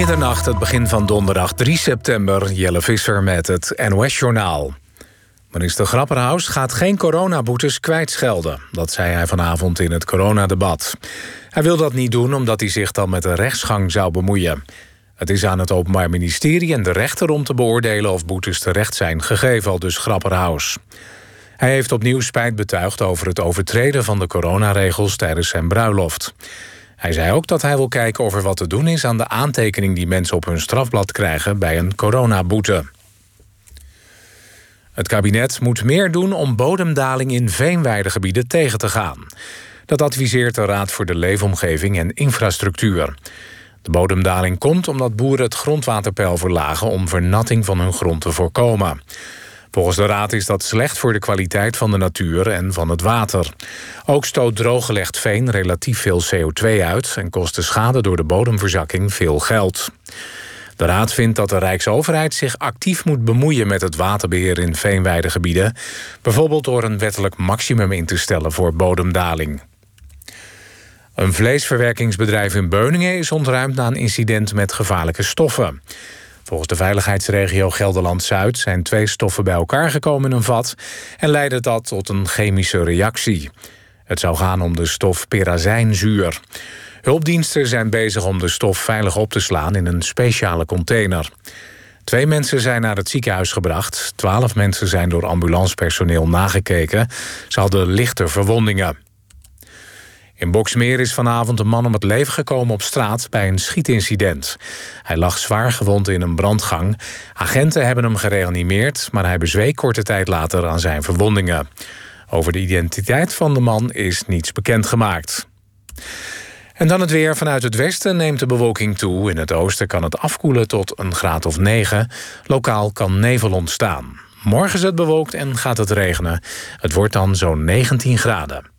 Middernacht, het begin van donderdag 3 september. Jelle Visser met het NOS-journaal. Minister Grapperhaus gaat geen coronaboetes kwijtschelden. Dat zei hij vanavond in het coronadebat. Hij wil dat niet doen omdat hij zich dan met de rechtsgang zou bemoeien. Het is aan het Openbaar Ministerie en de rechter om te beoordelen... of boetes terecht zijn gegeven, al dus Grapperhaus. Hij heeft opnieuw spijt betuigd over het overtreden van de coronaregels tijdens zijn bruiloft. Hij zei ook dat hij wil kijken of er wat te doen is aan de aantekening die mensen op hun strafblad krijgen bij een coronaboete. Het kabinet moet meer doen om bodemdaling in veenweidegebieden tegen te gaan. Dat adviseert de Raad voor de Leefomgeving en Infrastructuur. De bodemdaling komt omdat boeren het grondwaterpeil verlagen om vernatting van hun grond te voorkomen. Volgens de Raad is dat slecht voor de kwaliteit van de natuur en van het water. Ook stoot drooggelegd veen relatief veel CO2 uit en kost de schade door de bodemverzakking veel geld. De Raad vindt dat de Rijksoverheid zich actief moet bemoeien met het waterbeheer in veenweidegebieden, bijvoorbeeld door een wettelijk maximum in te stellen voor bodemdaling. Een vleesverwerkingsbedrijf in Beuningen is ontruimd na een incident met gevaarlijke stoffen. Volgens de veiligheidsregio Gelderland-Zuid zijn twee stoffen bij elkaar gekomen in een vat en leidde dat tot een chemische reactie. Het zou gaan om de stof perazijnzuur. Hulpdiensten zijn bezig om de stof veilig op te slaan in een speciale container. Twee mensen zijn naar het ziekenhuis gebracht. Twaalf mensen zijn door ambulancepersoneel nagekeken. Ze hadden lichte verwondingen. In Boksmeer is vanavond een man om het leven gekomen op straat bij een schietincident. Hij lag zwaar gewond in een brandgang. Agenten hebben hem gereanimeerd, maar hij bezweek korte tijd later aan zijn verwondingen. Over de identiteit van de man is niets bekendgemaakt. En dan het weer. Vanuit het westen neemt de bewolking toe. In het oosten kan het afkoelen tot een graad of 9. Lokaal kan nevel ontstaan. Morgen is het bewolkt en gaat het regenen. Het wordt dan zo'n 19 graden.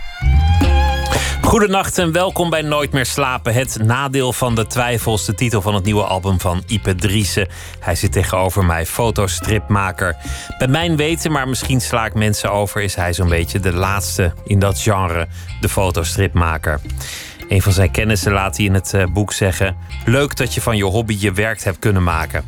Goedenacht en welkom bij Nooit meer slapen. Het nadeel van de twijfels, de titel van het nieuwe album van Ipe Driessen. Hij zit tegenover mij, fotostripmaker. Bij mijn weten, maar misschien sla ik mensen over, is hij zo'n beetje de laatste in dat genre, de fotostripmaker. Een van zijn kennissen laat hij in het eh, boek zeggen: Leuk dat je van je hobby je werk hebt kunnen maken.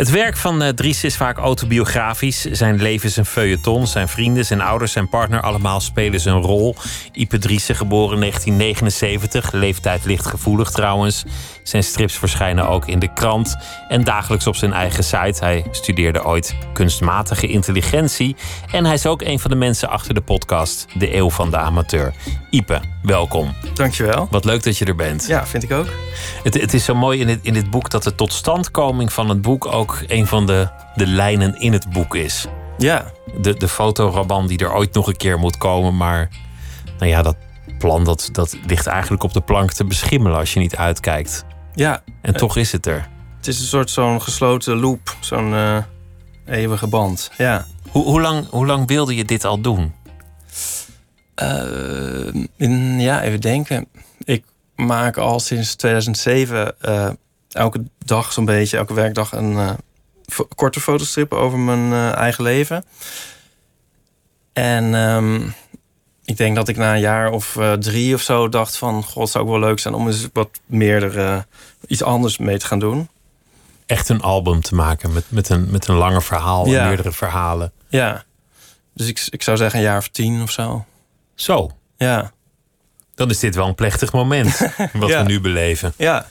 Het werk van uh, Dries is vaak autobiografisch. Zijn leven is een feuilleton. Zijn vrienden, zijn ouders, zijn partner, allemaal spelen zijn rol. Ipe Driessen, geboren in 1979. Leeftijd lichtgevoelig trouwens. Zijn strips verschijnen ook in de krant en dagelijks op zijn eigen site. Hij studeerde ooit kunstmatige intelligentie. En hij is ook een van de mensen achter de podcast De Eeuw van de Amateur. Ipe, welkom. Dankjewel. Wat leuk dat je er bent. Ja, vind ik ook. Het, het is zo mooi in dit, in dit boek dat de totstandkoming van het boek ook een van de, de lijnen in het boek is. Ja. De, de fotoraban die er ooit nog een keer moet komen, maar nou ja, dat plan dat, dat ligt eigenlijk op de plank te beschimmelen als je niet uitkijkt. Ja. En toch is het er. Het is een soort zo'n gesloten loop, zo'n uh, eeuwige band. Ja. Hoe, hoe, lang, hoe lang wilde je dit al doen? Uh, in, ja, even denken. Ik maak al sinds 2007 uh, elke dag zo'n beetje, elke werkdag een korte fotostrip over mijn eigen leven. En um, ik denk dat ik na een jaar of uh, drie of zo dacht van... god, zou ook wel leuk zijn om eens wat meer uh, iets anders mee te gaan doen. Echt een album te maken met, met, een, met een langer verhaal ja. en meerdere verhalen. Ja, dus ik, ik zou zeggen een jaar of tien of zo. Zo? Ja. Dan is dit wel een plechtig moment wat ja. we nu beleven. Ja,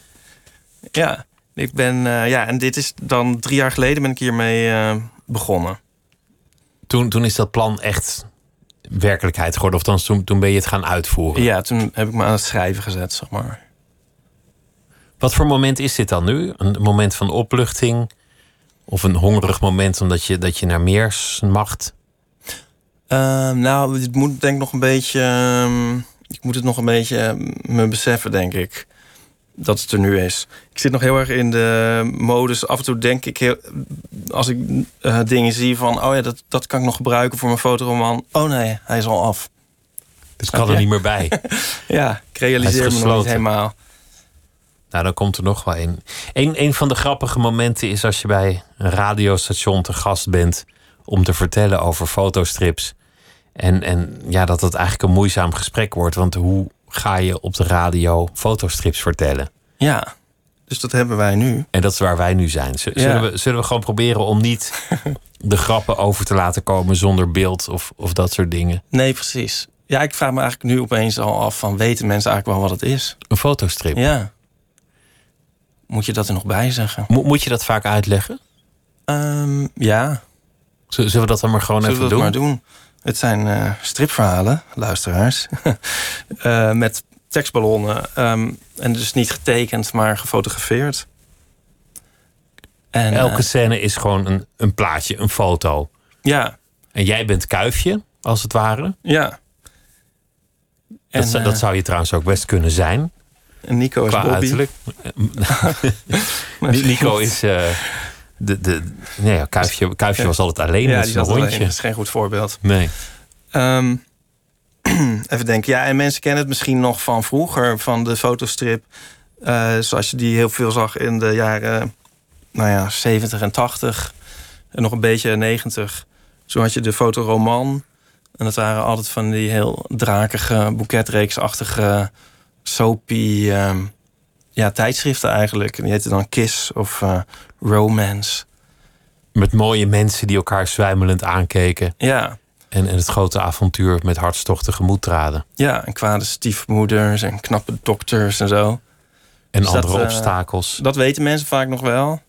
ja. Ik ben, uh, ja, en dit is dan drie jaar geleden ben ik hiermee begonnen. Toen, toen is dat plan echt werkelijkheid geworden? Of dan toen, toen ben je het gaan uitvoeren? Ja, toen heb ik me aan het schrijven gezet, zeg maar. Wat voor moment is dit dan nu? Een moment van opluchting? Of een hongerig moment omdat je, dat je naar meer smacht? Uh, nou, het moet denk ik nog een beetje... Uh, ik moet het nog een beetje me beseffen, denk ik. Dat het er nu is. Ik zit nog heel erg in de modus. Af en toe denk ik, heel, als ik uh, dingen zie van... oh ja, dat, dat kan ik nog gebruiken voor mijn fotoroman. Oh nee, hij is al af. Het kan er niet meer bij. ja, ik realiseer me nog niet helemaal. Nou, dan komt er nog wel een. een. Een van de grappige momenten is als je bij een radiostation te gast bent om te vertellen over fotostrips. En, en ja, dat het eigenlijk een moeizaam gesprek wordt. Want hoe ga je op de radio fotostrips vertellen? Ja, dus dat hebben wij nu. En dat is waar wij nu zijn. Z- Zullen, Ja. we, zullen we gewoon proberen om niet de grappen over te laten komen zonder beeld of, of dat soort dingen? Nee, precies. Ja, ik vraag me eigenlijk nu opeens al af van... weten mensen eigenlijk wel wat het is? Een fotostrip. Ja. Moet je dat er nog bij zeggen? Mo- moet je dat vaak uitleggen? Ehm, ja, Z- Zullen we dat dan maar gewoon zullen we even dat doen? maar doen? Het zijn eh, stripverhalen, luisteraars. Eh, met tekstballonnen. Ehm, en dus niet getekend, maar gefotografeerd. En, Elke eh, scène is gewoon een, een plaatje, een foto. ja, En jij bent kuifje, als het ware. ja. Dat, En, zou, dat zou je trouwens ook best kunnen zijn, en Nico is qua Bobby. Nico is... de, de, nee, ja, kuifje, kuifje was altijd alleen Ja, met die zijn alleen. hondje. Dat is geen goed voorbeeld. Nee. Ehm, even denken. Ja, en mensen kennen het misschien nog van vroeger, van de fotostrip. eh, zoals je die heel veel zag in de jaren nou ja, 70 en 80. En nog een beetje 90. Zo had je de fotoroman. En dat waren altijd van die heel drakige, boeketreeksachtige, soapy ehm, ja, tijdschriften eigenlijk. En die heette dan Kiss of eh, Romance. Met mooie mensen die elkaar zwijmelend aankeken. Ja, En, en het grote avontuur met hartstochten tegemoet traden. ja, en kwade stiefmoeders en knappe dokters en zo. En Dus andere eh, obstakels. Dat weten mensen vaak nog wel.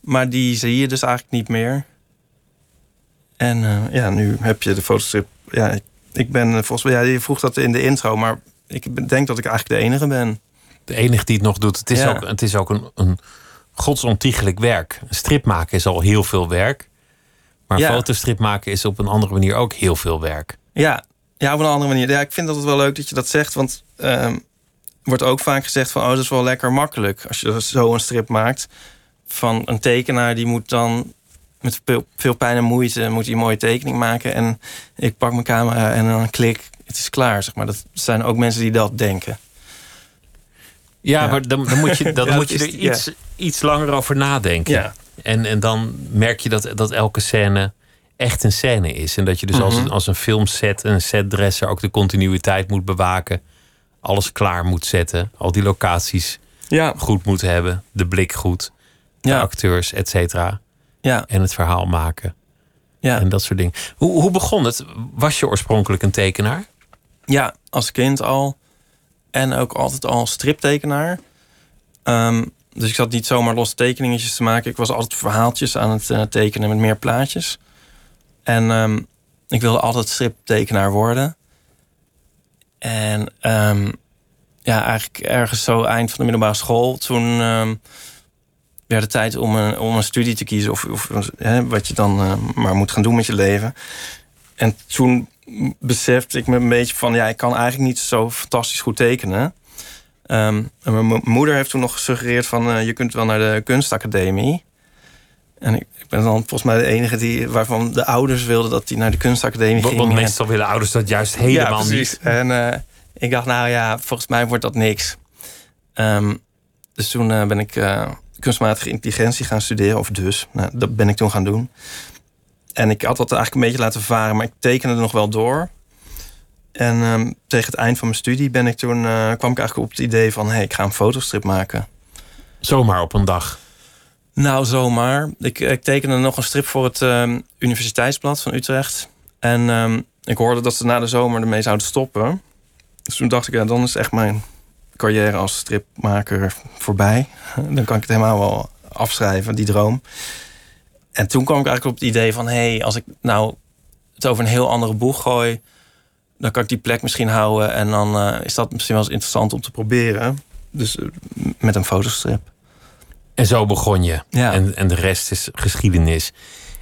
Maar die zie je dus eigenlijk niet meer. En eh, ja, nu heb je de fotostrip. Ja, ik, ben volgens mij, ja, je vroeg dat in de intro, maar ik denk dat ik eigenlijk de enige ben. De enige die het nog doet. Het is Ja. ook, het is ook een, een godsontiegelijk werk. Een strip maken is al heel veel werk. Maar Ja. fotostrip maken is op een andere manier ook heel veel werk. Ja, ja, op een andere manier. Ja, ik vind dat het wel leuk dat je dat zegt, want ehm wordt ook vaak gezegd van, oh, dat is wel lekker makkelijk als je zo een strip maakt. Van een tekenaar die moet dan met veel, pijn en moeite moet hij een mooie tekening maken en ik pak mijn camera en dan klik, het is klaar. Zeg maar dat zijn ook mensen die dat denken. Ja, maar dan, dan moet je, dan Ja, moet je er is- ja. iets, iets langer over nadenken. Ja. En, en dan merk je dat, dat elke scène echt een scène is. En dat je dus als, Mhm. een, als een filmset, een setdresser ook de continuïteit moet bewaken. Alles klaar moet zetten. Al die locaties Ja, goed moet hebben. De blik goed. De acteurs, et cetera. ja, En het verhaal maken. ja. En dat soort dingen. Hoe, hoe begon het? Was je oorspronkelijk een tekenaar? Ja, als kind al. En ook altijd al striptekenaar. Ehm, dus ik zat niet zomaar losse tekeningetjes te maken. Ik was altijd verhaaltjes aan het eh, tekenen met meer plaatjes. En ehm, ik wilde altijd striptekenaar worden. En ehm, ja, eigenlijk ergens zo eind van de middelbare school... toen werd het tijd om een, om een studie te kiezen... of, of hè, wat je dan eh, maar moet gaan doen met je leven. En toen besefte ik me een beetje van... ja, ik kan eigenlijk niet zo fantastisch goed tekenen. Ehm, en mijn mo- moeder heeft toen nog gesuggereerd van... eh, je kunt wel naar de kunstacademie. En ik, ik ben dan volgens mij de enige die, waarvan de ouders wilden... dat hij naar de kunstacademie ging. want meestal willen ouders dat juist helemaal ja, niet. En eh, ik dacht, nou ja, volgens mij wordt dat niks. Ehm, dus toen eh, ben ik kunstmatige intelligentie gaan studeren. Of dus, nou, dat ben ik toen gaan doen. En ik had dat eigenlijk een beetje laten varen, maar ik tekende er nog wel door. En ehm, tegen het eind van mijn studie ben ik toen, eh, kwam ik eigenlijk op het idee van... hey, ik ga een fotostrip maken. Zomaar op een dag. Nou, zomaar. Ik, ik tekende nog een strip voor het ehm, Universiteitsblad van Utrecht. En ehm, ik hoorde dat ze na de zomer ermee zouden stoppen. Dus toen dacht ik, ja, dan is echt mijn carrière als stripmaker voorbij. Dan kan ik het helemaal wel afschrijven, die droom. En toen kwam ik eigenlijk op het idee van... hé, hey, als ik nou het over een heel andere boeg gooi... dan kan ik die plek misschien houden. En dan eh, is dat misschien wel eens interessant om te proberen. Dus eh, met een fotostrip. En zo begon je. Ja. En, en de rest is geschiedenis.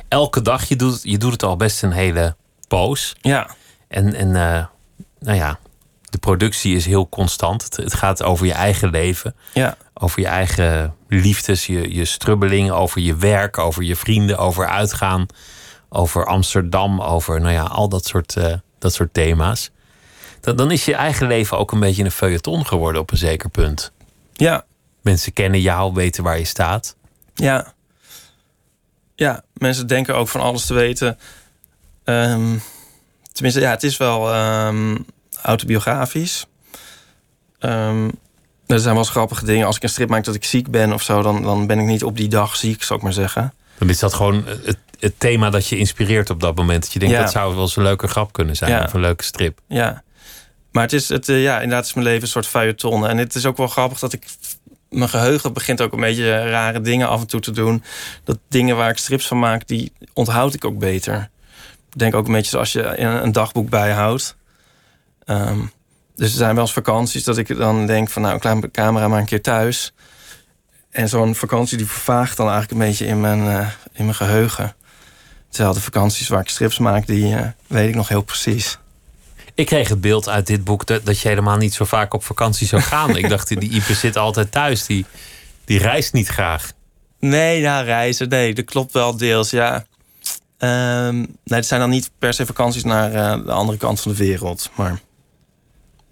Elke dag, je doet, je doet het al best een hele poos. Ja, En, en eh, nou ja, de productie is heel constant. Het, het gaat over je eigen leven. ja, Over je eigen liefdes, je, je strubbelingen, over je werk, over je vrienden, over uitgaan, over Amsterdam, over nou ja, al dat soort, eh, dat soort thema's. Dan, dan is je eigen leven ook een beetje een feuilleton geworden op een zeker punt. Ja, Mensen kennen jou, weten waar je staat. ja. Ja, mensen denken ook van alles te weten. Ehm, tenminste, ja, het is wel ehm, autobiografisch. Ehm, er zijn wel eens grappige dingen. Als ik een strip maak dat ik ziek ben of zo, dan, dan ben ik niet op die dag ziek, zou ik maar zeggen. Dan is dat gewoon het, het thema dat je inspireert op dat moment. Dat je denkt, Ja. dat zou wel eens een leuke grap kunnen zijn. Ja. Of een leuke strip. Ja. Maar het is, het, eh, ja, inderdaad is mijn leven een soort feuilleton. En het is ook wel grappig dat ik... Mijn geheugen begint ook een beetje rare dingen af en toe te doen. Dat dingen waar ik strips van maak, die onthoud ik ook beter. Ik denk ook een beetje zoals je een een dagboek bijhoudt. Ehm, dus er zijn wel eens vakanties dat ik dan denk van... nou, een klein camera maar een keer thuis. En zo'n vakantie die vervaagt dan eigenlijk een beetje in mijn, eh, in mijn geheugen. Terwijl de vakanties waar ik strips maak, die eh, weet ik nog heel precies. Ik kreeg het beeld uit dit boek dat, dat je helemaal niet zo vaak op vakantie zou gaan. ik dacht, die Ipe zit altijd thuis. Die, die reist niet graag. Nee, ja, reizen. Nee, dat klopt wel deels, ja. Ehm, nee, het zijn dan niet per se vakanties naar eh, de andere kant van de wereld. Maar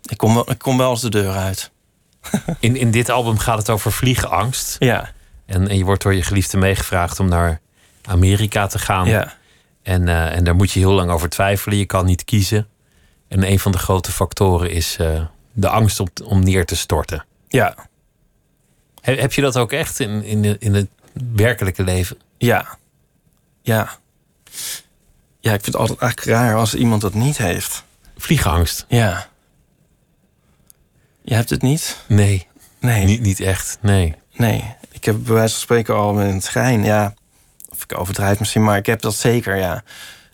ik kom wel, ik kom wel eens de deur uit. In, in dit album gaat het over vliegenangst. Ja, En, en je wordt door je geliefde meegevraagd om naar Amerika te gaan. ja, En, eh, en daar moet je heel lang over twijfelen. Je kan niet kiezen. En een van de grote factoren is eh, de angst om, om neer te storten. ja, Heb, heb je dat ook echt in, in, de- in het werkelijke leven? ja, ja. Ja, ik vind het altijd eigenlijk raar als iemand dat niet heeft. Vliegenangst? Ja. Je hebt het niet? Nee, Nee. niet, niet echt. Nee. Nee, ik heb bij wijze van spreken al met een trein, ja. Of ik overdrijf misschien, maar ik heb dat zeker, ja.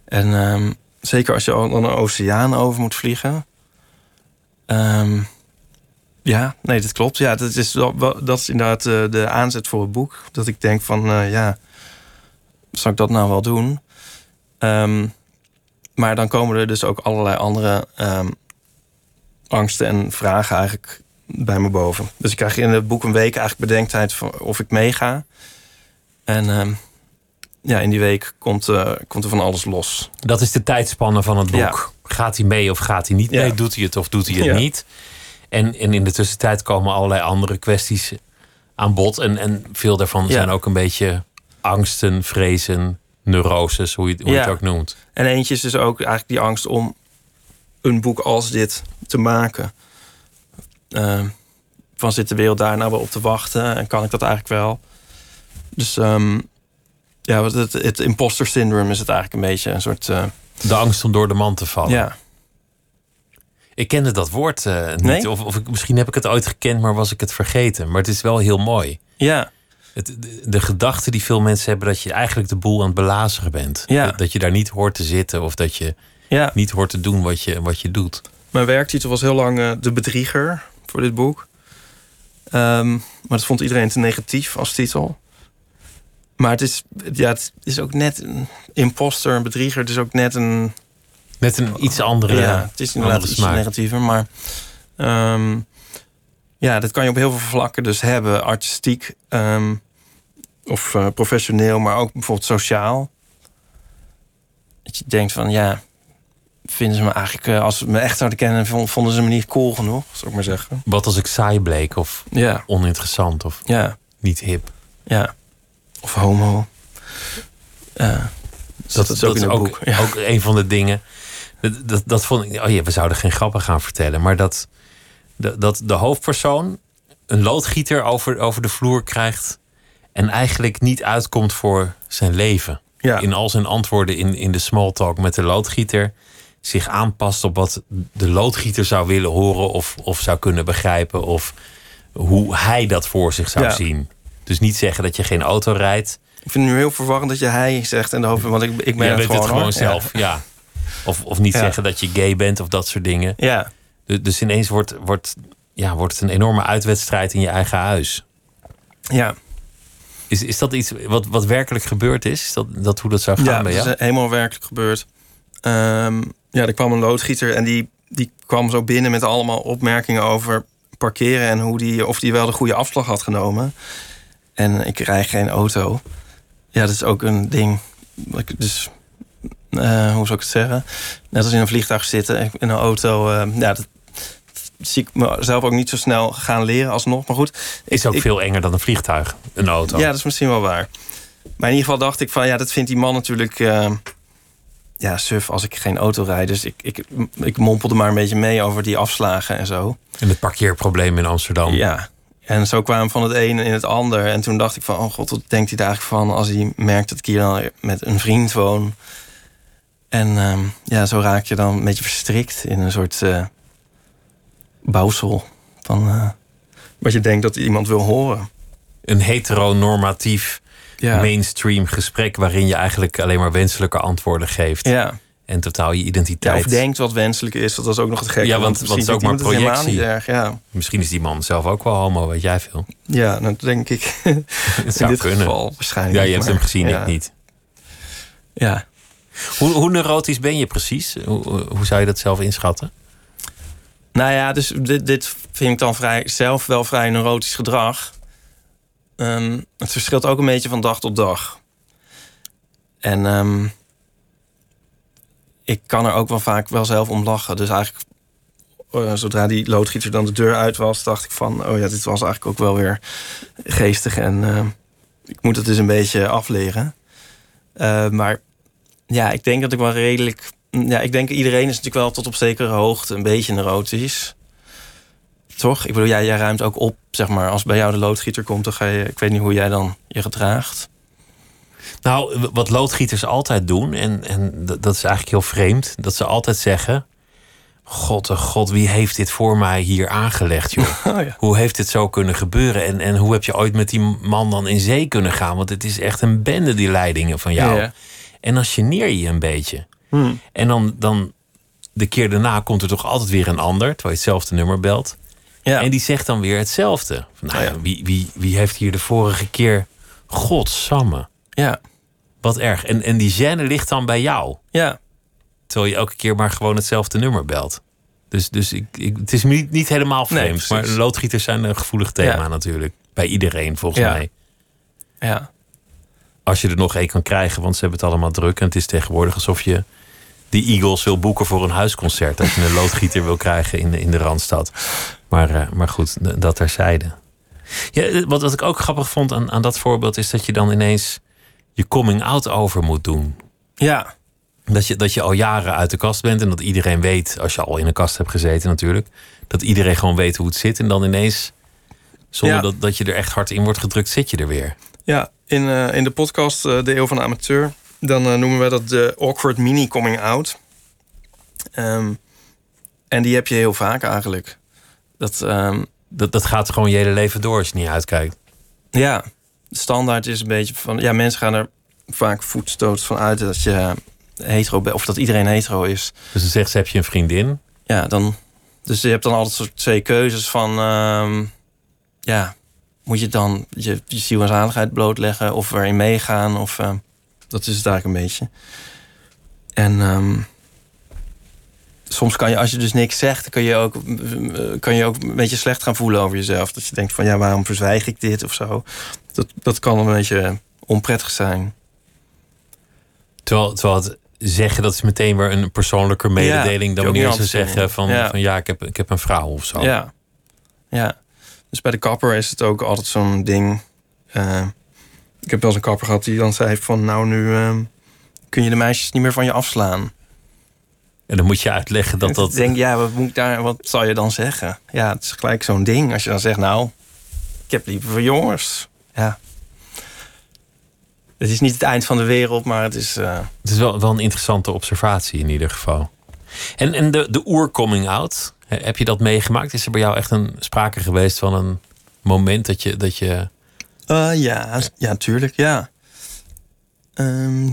En ehm, zeker als je dan een oceaan over moet vliegen. Ehm, ja, nee, dat klopt. Ja, dat is, dat is inderdaad eh, de aanzet voor het boek. Dat ik denk van, eh, ja, zal ik dat nou wel doen? Ehm, maar dan komen er dus ook allerlei andere ehm, angsten en vragen eigenlijk bij me boven. Dus ik krijg in het boek een week eigenlijk bedenktijd van of ik meega. En ehm, ja, in die week komt, eh, komt er van alles los. Dat is de tijdspanne van het boek. Ja. Gaat hij mee of gaat hij niet Ja. mee? Doet hij het of doet hij het Ja. niet? En, en in de tussentijd komen allerlei andere kwesties aan bod. En, en veel daarvan zijn ook een beetje angsten, vrezen, neuroses, hoe je, hoe je het ook noemt. En eentje is dus ook eigenlijk die angst om een boek als dit te maken. Ehm, van zit de wereld daar nou wel op te wachten? En kan ik dat eigenlijk wel? Dus ehm, ja, het, het imposter syndrome is het eigenlijk een beetje een soort... eh, De angst om door de man te vallen. ja, Ik kende dat woord eh, niet. Nee? Of, of ik, misschien heb ik het ooit gekend, maar was ik het vergeten. Maar het is wel heel mooi. ja, Het, de, de gedachte die veel mensen hebben dat je eigenlijk de boel aan het belazeren bent. Ja. Dat, dat je daar niet hoort te zitten of dat je ja. niet hoort te doen wat je, wat je doet. Mijn werktitel was heel lang eh, De Bedrieger voor dit boek. Ehm, maar dat vond iedereen te negatief als titel. Maar het is, ja, het is ook net een imposter, een bedrieger. Het is ook net een... Net een iets andere, ja, het is inderdaad iets negatiever. Maar ehm, ja, dat kan je op heel veel vlakken dus hebben. Artistiek ehm, of eh, professioneel, maar ook bijvoorbeeld sociaal. Dat je denkt van, ja... Vinden ze me eigenlijk, eh, als ze me echt zouden kennen, vond- vonden ze me niet cool genoeg, zou ik maar zeggen. Wat als ik saai bleek of Ja, oninteressant of ja, niet hip. ja. Of homo. Dat, is ook in is het ook, boek. Ja. ook een van de dingen. Dat, dat, dat vond ik. Oh ja, we zouden geen grappen gaan vertellen. Maar dat, dat, dat de hoofdpersoon een loodgieter over, over de vloer krijgt. En eigenlijk niet uitkomt voor zijn leven. Ja. In al zijn antwoorden in, in de small talk met de loodgieter. Zich aanpast op wat de loodgieter zou willen horen. Of, of zou kunnen begrijpen. Of hoe hij dat voor zich zou Ja. zien. Dus niet zeggen dat je geen auto rijdt. Ik vind het nu heel verwarrend dat je hij zegt en de hoofd, want ik, ik ben Jij het gewoon, het gewoon zelf, ja. Of, of niet Ja. zeggen dat je gay bent of dat soort dingen. Ja. Dus, dus ineens wordt, wordt, ja, wordt het een enorme uitwedstrijd in je eigen huis. Ja, Is, is dat iets wat, wat werkelijk gebeurd is? Is dat, dat hoe dat zou gaan ja bij jou? eh, helemaal werkelijk gebeurd. Ehm, ja, er kwam een loodgieter en die, die kwam zo binnen met allemaal opmerkingen over parkeren en hoe die, of die wel de goede afslag had genomen. En ik rij geen auto. Ja, dat is ook een ding. Dus eh, hoe zou ik het zeggen? Net als in een vliegtuig zitten, in een auto. eh, ja, dat zie ik mezelf ook niet zo snel gaan leren alsnog. Maar goed. Is ook ik- veel enger dan een vliegtuig, een auto. Ja, dat is misschien wel waar. Maar in ieder geval dacht ik van ja, dat vindt die man natuurlijk. eh, ja, suf als ik geen auto rijd. Dus ik, ik, ik mompelde maar een beetje mee over die afslagen en zo. En het parkeerprobleem in Amsterdam. Ja. En zo kwamen we van het een in het ander. En toen dacht ik van, oh god, wat denkt hij daar eigenlijk van... als hij merkt dat ik hier dan met een vriend woon. En ehm, ja, zo raak je dan een beetje verstrikt in een soort eh bouwsel. Van eh, wat je denkt dat iemand wil horen. Een heteronormatief Ja. mainstream gesprek waarin je eigenlijk alleen maar wenselijke antwoorden geeft. Ja. En totaal je Ja, identiteit. of denkt wat wenselijk is. Dat was ook nog het gekke. Ja, want- want het is ook maar projectie. erg. Ja, Misschien is die man zelf ook wel homo, weet jij veel. ja dat denk ik. Het in zou dit kunnen. geval waarschijnlijk. Ja, je hebt maar- hem gezien, ja. ik niet. Ja. Hoe, hoe neurotisch ben je precies? Hoe, hoe zou je dat zelf inschatten? Nou ja, dus dit, dit vind ik dan vrij, zelf wel vrij neurotisch gedrag. Ehm, het verschilt ook een beetje van dag tot dag. En ehm, ik kan er ook wel vaak wel zelf om lachen. Dus eigenlijk, eh, zodra die loodgieter dan de deur uit was, dacht ik van: oh ja, dit was eigenlijk ook wel weer geestig. En ehm, ik moet het dus een beetje afleren. Maar ja, ik denk dat ik wel redelijk. Ja, ik denk iedereen is natuurlijk wel tot op zekere hoogte een beetje neurotisch. Toch? Ik bedoel, jij, jij ruimt ook op, zeg maar. Als bij jou de loodgieter komt, dan ga je. Ik weet niet hoe jij dan je gedraagt. Nou, wat loodgieters altijd doen, en, en dat is eigenlijk heel vreemd, dat ze altijd zeggen: God, oh god, wie heeft dit voor mij hier aangelegd, joh? Oh ja. Hoe heeft dit zo kunnen gebeuren? En, en hoe heb je ooit met die man dan in zee kunnen gaan? Want het is echt een bende, die leidingen van jou. Ja. En dan geneer je je een beetje. Hmm. En dan, dan de keer daarna komt er toch altijd weer een ander, terwijl je hetzelfde nummer belt. Ja. En die zegt dan weer hetzelfde. Van, nou, Oh ja, wie, wie, wie heeft hier de vorige keer... Godsamme, ja. wat erg. En, en die gêne ligt dan bij jou. Ja. Terwijl je elke keer maar gewoon hetzelfde nummer belt. Dus, dus ik, ik, het is niet, niet helemaal Nee, vreemd. maar loodgieters zijn een gevoelig thema Ja. natuurlijk. Bij iedereen volgens Ja. mij. Ja. Als je er nog één kan krijgen, want ze hebben het allemaal druk. En het is tegenwoordig alsof je de Eagles wil boeken voor een huisconcert. Als je een loodgieter wil krijgen in de, in de Randstad. Maar, eh, maar goed, dat terzijde. Ja, eh, wat, wat ik ook grappig vond aan, aan dat voorbeeld... is dat je dan ineens je coming out over moet doen. Ja. Dat je, dat je al jaren uit de kast bent en dat iedereen weet, als je al in een kast hebt gezeten natuurlijk, dat iedereen gewoon weet hoe het zit. En dan ineens, zonder Ja. dat, dat je er echt hard in wordt gedrukt, zit je er weer. Ja, in, eh, in de podcast eh, De Eeuw van de Amateur... dan eh, noemen we dat de awkward mini coming out. Ehm, en die heb je heel vaak eigenlijk. Dat, ehm, Dat, dat gaat gewoon je hele leven door als je niet uitkijkt. ja, de standaard is een beetje van... Ja, mensen gaan er vaak voetstoots van uit dat je hetero bent... of dat iedereen hetero is. Dus dan zegt ze, heb je een vriendin? Ja, dan... Dus je hebt dan altijd soort twee keuzes van... ehm, ja, moet je dan je, je ziel en zaligheid blootleggen... of erin meegaan, of... dat is het eigenlijk een beetje. En ehm, soms kan je, als je dus niks zegt... kan je, ook, eh, kan je ook een beetje slecht gaan voelen over jezelf. Dat je denkt van, ja, waarom verzwijg ik dit of zo? Dat, dat kan een beetje onprettig zijn. Terwijl, terwijl het zeggen, dat is meteen weer een persoonlijke mededeling... dan wanneer ze zeggen van Ja. van, ja, ik, heb, ik heb een vrouw of zo. Ja. ja. Dus bij de kapper is het ook altijd zo'n ding. eh, ik heb wel eens een kapper gehad die dan zei van... nou, nu ehm, kun je de meisjes niet meer van je afslaan. En dan moet je uitleggen dat dat... Ik denk, ja, wat, moet ik daar, wat zal je dan zeggen? Ja, het is gelijk zo'n ding. Als je dan zegt, nou, ik heb liever voor jongens. Ja. Het is niet het eind van de wereld, maar het is... eh, Het is wel, wel een interessante observatie in ieder geval. En, en de, de oer-coming out, hè, heb je dat meegemaakt? Is er bij jou echt een sprake geweest van een moment dat je... Dat je Eh, ja, ja, tuurlijk, ja. Ehm,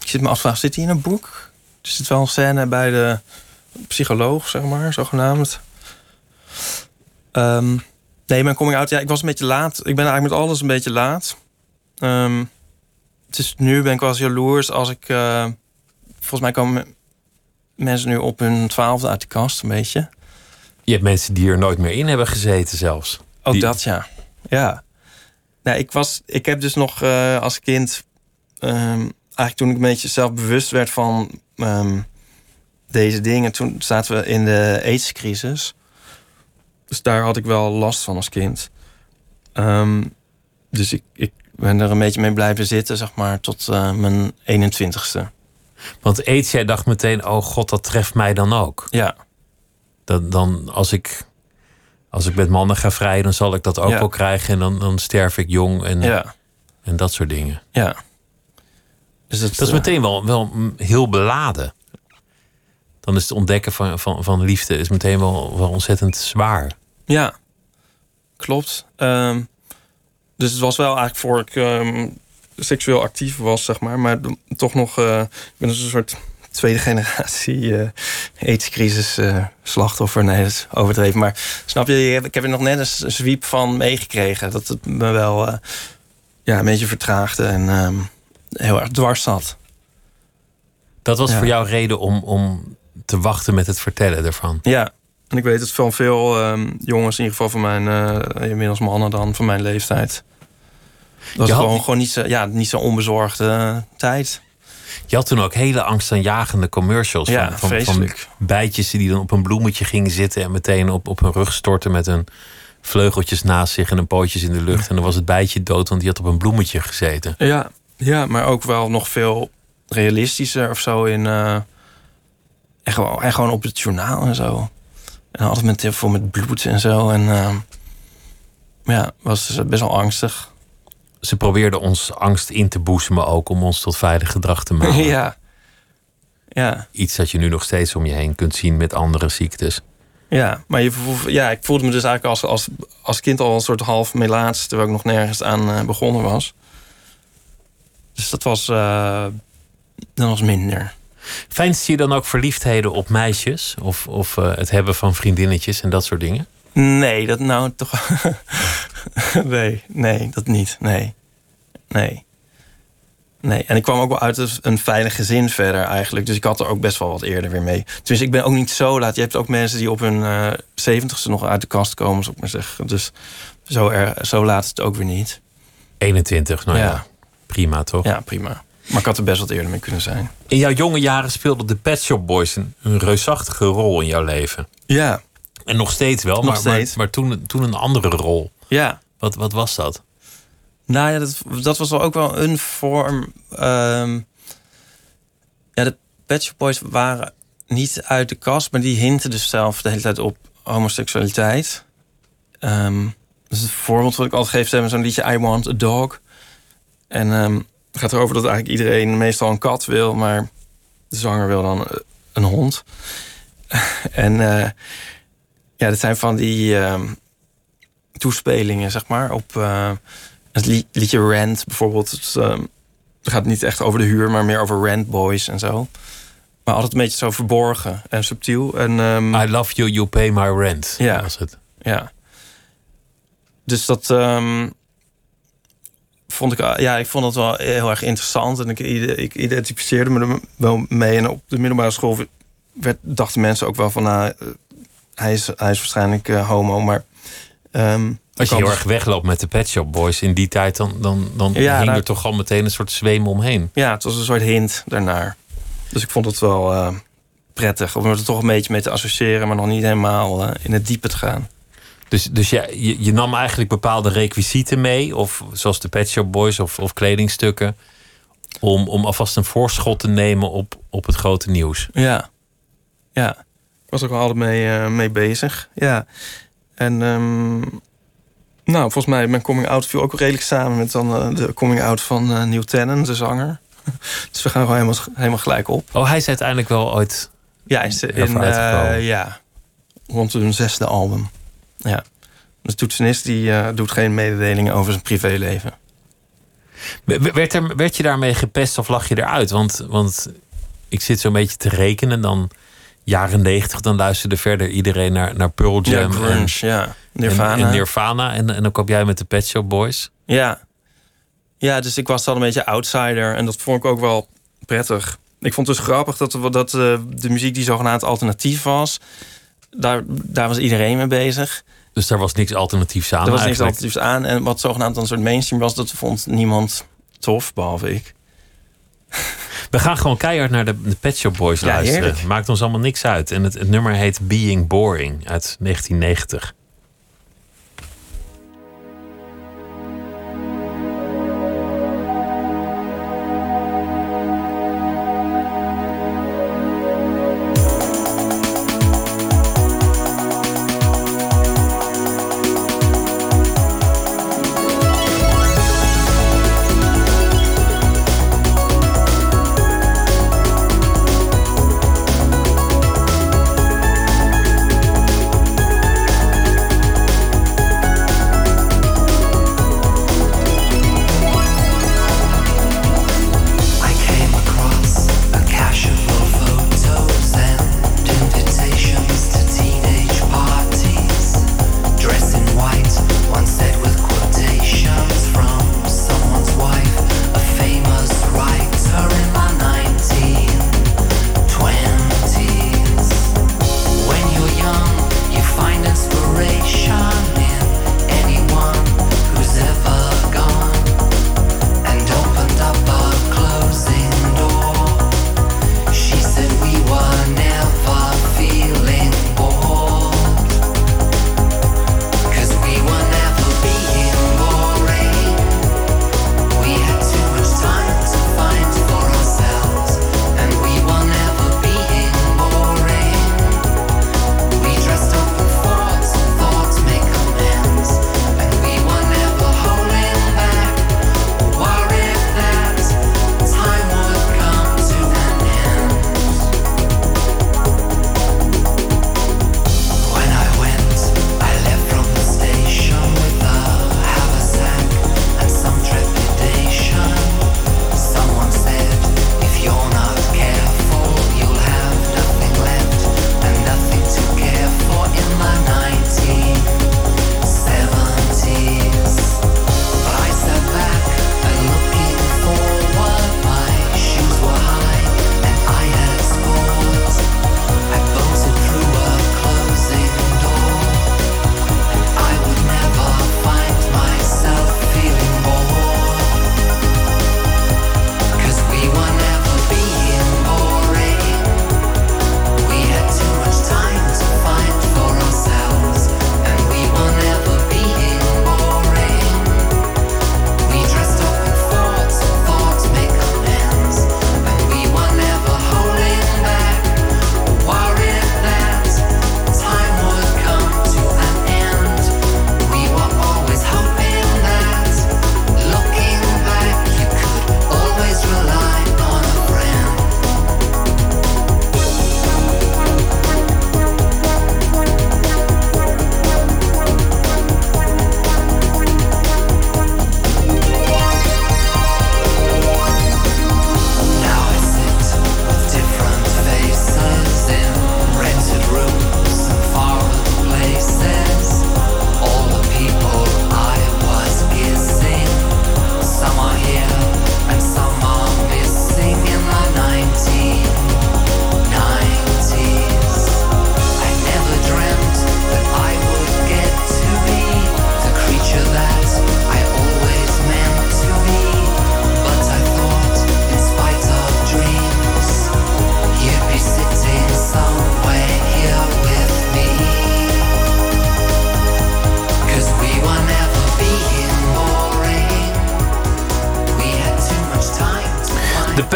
ik zit me af te vragen, zit hij in een boek? Er zit wel een scène bij de psycholoog, zeg maar, zogenaamd. Ehm, nee, mijn coming out, ja, ik was een beetje laat. Ik ben eigenlijk met alles een beetje laat. Ehm, dus nu ben ik wel eens jaloers als ik... eh, volgens mij komen mensen nu op hun twaalfde uit de kast, een beetje. je hebt mensen die er nooit meer in hebben gezeten zelfs. Ook Die- dat, ja. Ja. Nou, ik, was, ik heb dus nog eh, als kind... ehm, eigenlijk toen ik een beetje zelfbewust werd van ehm, deze dingen, toen zaten we in de AIDS-crisis. Dus daar had ik wel last van als kind. Ehm, dus ik, ik ben er een beetje mee blijven zitten, zeg maar, tot uh, mijn 21ste. Want AIDS, jij dacht meteen, oh god, dat treft mij dan ook. Ja. Dan, dan als ik als ik met mannen ga vrijen, dan zal ik dat ook wel krijgen. En dan, dan sterf ik jong en, ja. en dat soort dingen. Ja. Dus het, dat is meteen wel, wel heel beladen. Dan is het ontdekken van, van, van liefde is meteen wel, wel ontzettend zwaar. Ja, klopt. Um, dus het was wel eigenlijk voor ik um, seksueel actief was, zeg maar. Maar toch nog, uh, ik ben dus een soort tweede generatie uh, aidscrisis uh, slachtoffer. Nee, dat is overdreven. Maar snap je, ik heb er nog net een zwiep van meegekregen. Dat het me wel uh, ja, een beetje vertraagde en um, heel erg dwars zat. Dat was ja. voor jou reden om, om te wachten met het vertellen ervan? Ja, en ik weet het van veel um, jongens, in ieder geval van mijn, inmiddels mannen dan, van mijn leeftijd. Dat was gewoon, gewoon niet zo, ja, niet zo onbezorgde tijd. Je had toen ook hele angstaanjagende commercials ja, van, van, van, bijtjes die dan op een bloemetje gingen zitten en meteen op, op hun rug storten met hun vleugeltjes naast zich en een pootjes in de lucht. En dan was het bijtje dood, want die had op een bloemetje gezeten. Ja, ja maar ook wel nog veel realistischer of zo in. Uh, en, gewoon, en gewoon op het journaal en zo. En altijd met, voor met bloed en zo. En uh, ja, was best wel angstig ze probeerden ons angst in te boezemen ook om ons tot veilig gedrag te maken. Ja. ja. Iets dat je nu nog steeds om je heen kunt zien met andere ziektes. Ja, maar je, ja, ik voelde me dus eigenlijk als, als, als kind al een soort half melaats... terwijl ik nog nergens aan uh, begonnen was. Dus dat was, uh, dat was minder. Fijnst je dan ook verliefdheden op meisjes? Of, of uh, het hebben van vriendinnetjes en dat soort dingen? Nee, dat nou toch. nee, nee, dat niet. Nee. Nee. Nee, en ik kwam ook wel uit een veilig gezin verder eigenlijk. Dus ik had er ook best wel wat eerder weer mee. Dus ik ben ook niet zo laat. Je hebt ook mensen die op hun uh, zeventigste nog uit de kast komen, zou ik maar zeggen. Dus zo, er, zo laat het ook weer niet. 21, nou ja. ja. Prima toch? Ja, prima. Maar ik had er best wat eerder mee kunnen zijn. In jouw jonge jaren speelden de Pet Shop Boys een, een reusachtige rol in jouw leven. Ja, en nog steeds wel, nog maar, steeds. maar, maar, toen, toen een andere rol. Ja. Wat, wat was dat? Nou ja, dat, dat was wel ook wel een vorm. Um, ja, de Pet Shop Boys waren niet uit de kast, maar die hinten dus zelf de hele tijd op homoseksualiteit. Um, dus het voorbeeld wat ik altijd geef, hebben zo'n liedje I Want a Dog. En um, het gaat erover dat eigenlijk iedereen meestal een kat wil, maar de zanger wil dan een hond. en uh, ja, dat zijn van die uh, toespelingen, zeg maar. Op uh, het liedje Rent bijvoorbeeld. Het, uh, gaat niet echt over de huur, maar meer over Rent Boys en zo. Maar altijd een beetje zo verborgen en subtiel. En, um, I love you, you pay my rent. Ja, was het. Ja. Dus dat um, vond ik, ja, ik vond het wel heel erg interessant. En ik, ik identificeerde me er wel mee. En op de middelbare school werd, dachten mensen ook wel van... Nou, hij is, hij is waarschijnlijk uh, homo, maar... Um, Als je heel erg wegloopt met de Pet Shop Boys in die tijd... dan, dan, dan ja, hing er toch al meteen een soort zweem omheen. Ja, het was een soort hint daarnaar. Dus ik vond het wel uh, prettig om er toch een beetje mee te associëren... maar nog niet helemaal uh, in het diepe te gaan. Dus, dus ja, je, je nam eigenlijk bepaalde requisieten mee... of zoals de Pet Shop Boys of, of kledingstukken... Om, om alvast een voorschot te nemen op, op het grote nieuws. Ja, ja was ook al altijd mee, uh, mee bezig. Ja. En um, nou, volgens mij, mijn coming out viel ook redelijk samen met dan uh, de coming out van uh, Neil Tennant, de zanger. dus we gaan gewoon helemaal, helemaal gelijk op. Oh, hij is uiteindelijk wel ooit. Ja, is in, ja, rond hun zesde album. Ja. De toetsenist die doet geen mededelingen over zijn privéleven. Werd, er, werd je daarmee gepest of lag je eruit? Want, want ik zit zo'n beetje te rekenen. Dan jaren negentig, dan luisterde verder iedereen naar, naar Pearl Jam. Ja, grunge, en, ja. Nirvana. En, en, Nirvana. En, en dan kwam jij met de Pet Shop Boys. Ja. Ja, dus ik was dan een beetje outsider. En dat vond ik ook wel prettig. Ik vond het dus grappig dat, dat uh, de muziek die zogenaamd alternatief was... Daar, daar was iedereen mee bezig. Dus daar was niks alternatiefs aan Er was eigenlijk. niks alternatiefs aan. En wat zogenaamd dan een soort mainstream was... dat vond niemand tof, behalve ik. We gaan gewoon keihard naar de, de Pet Shop Boys Ja, luisteren. heerlijk. Maakt ons allemaal niks uit. En het, het nummer heet Being Boring uit 1990.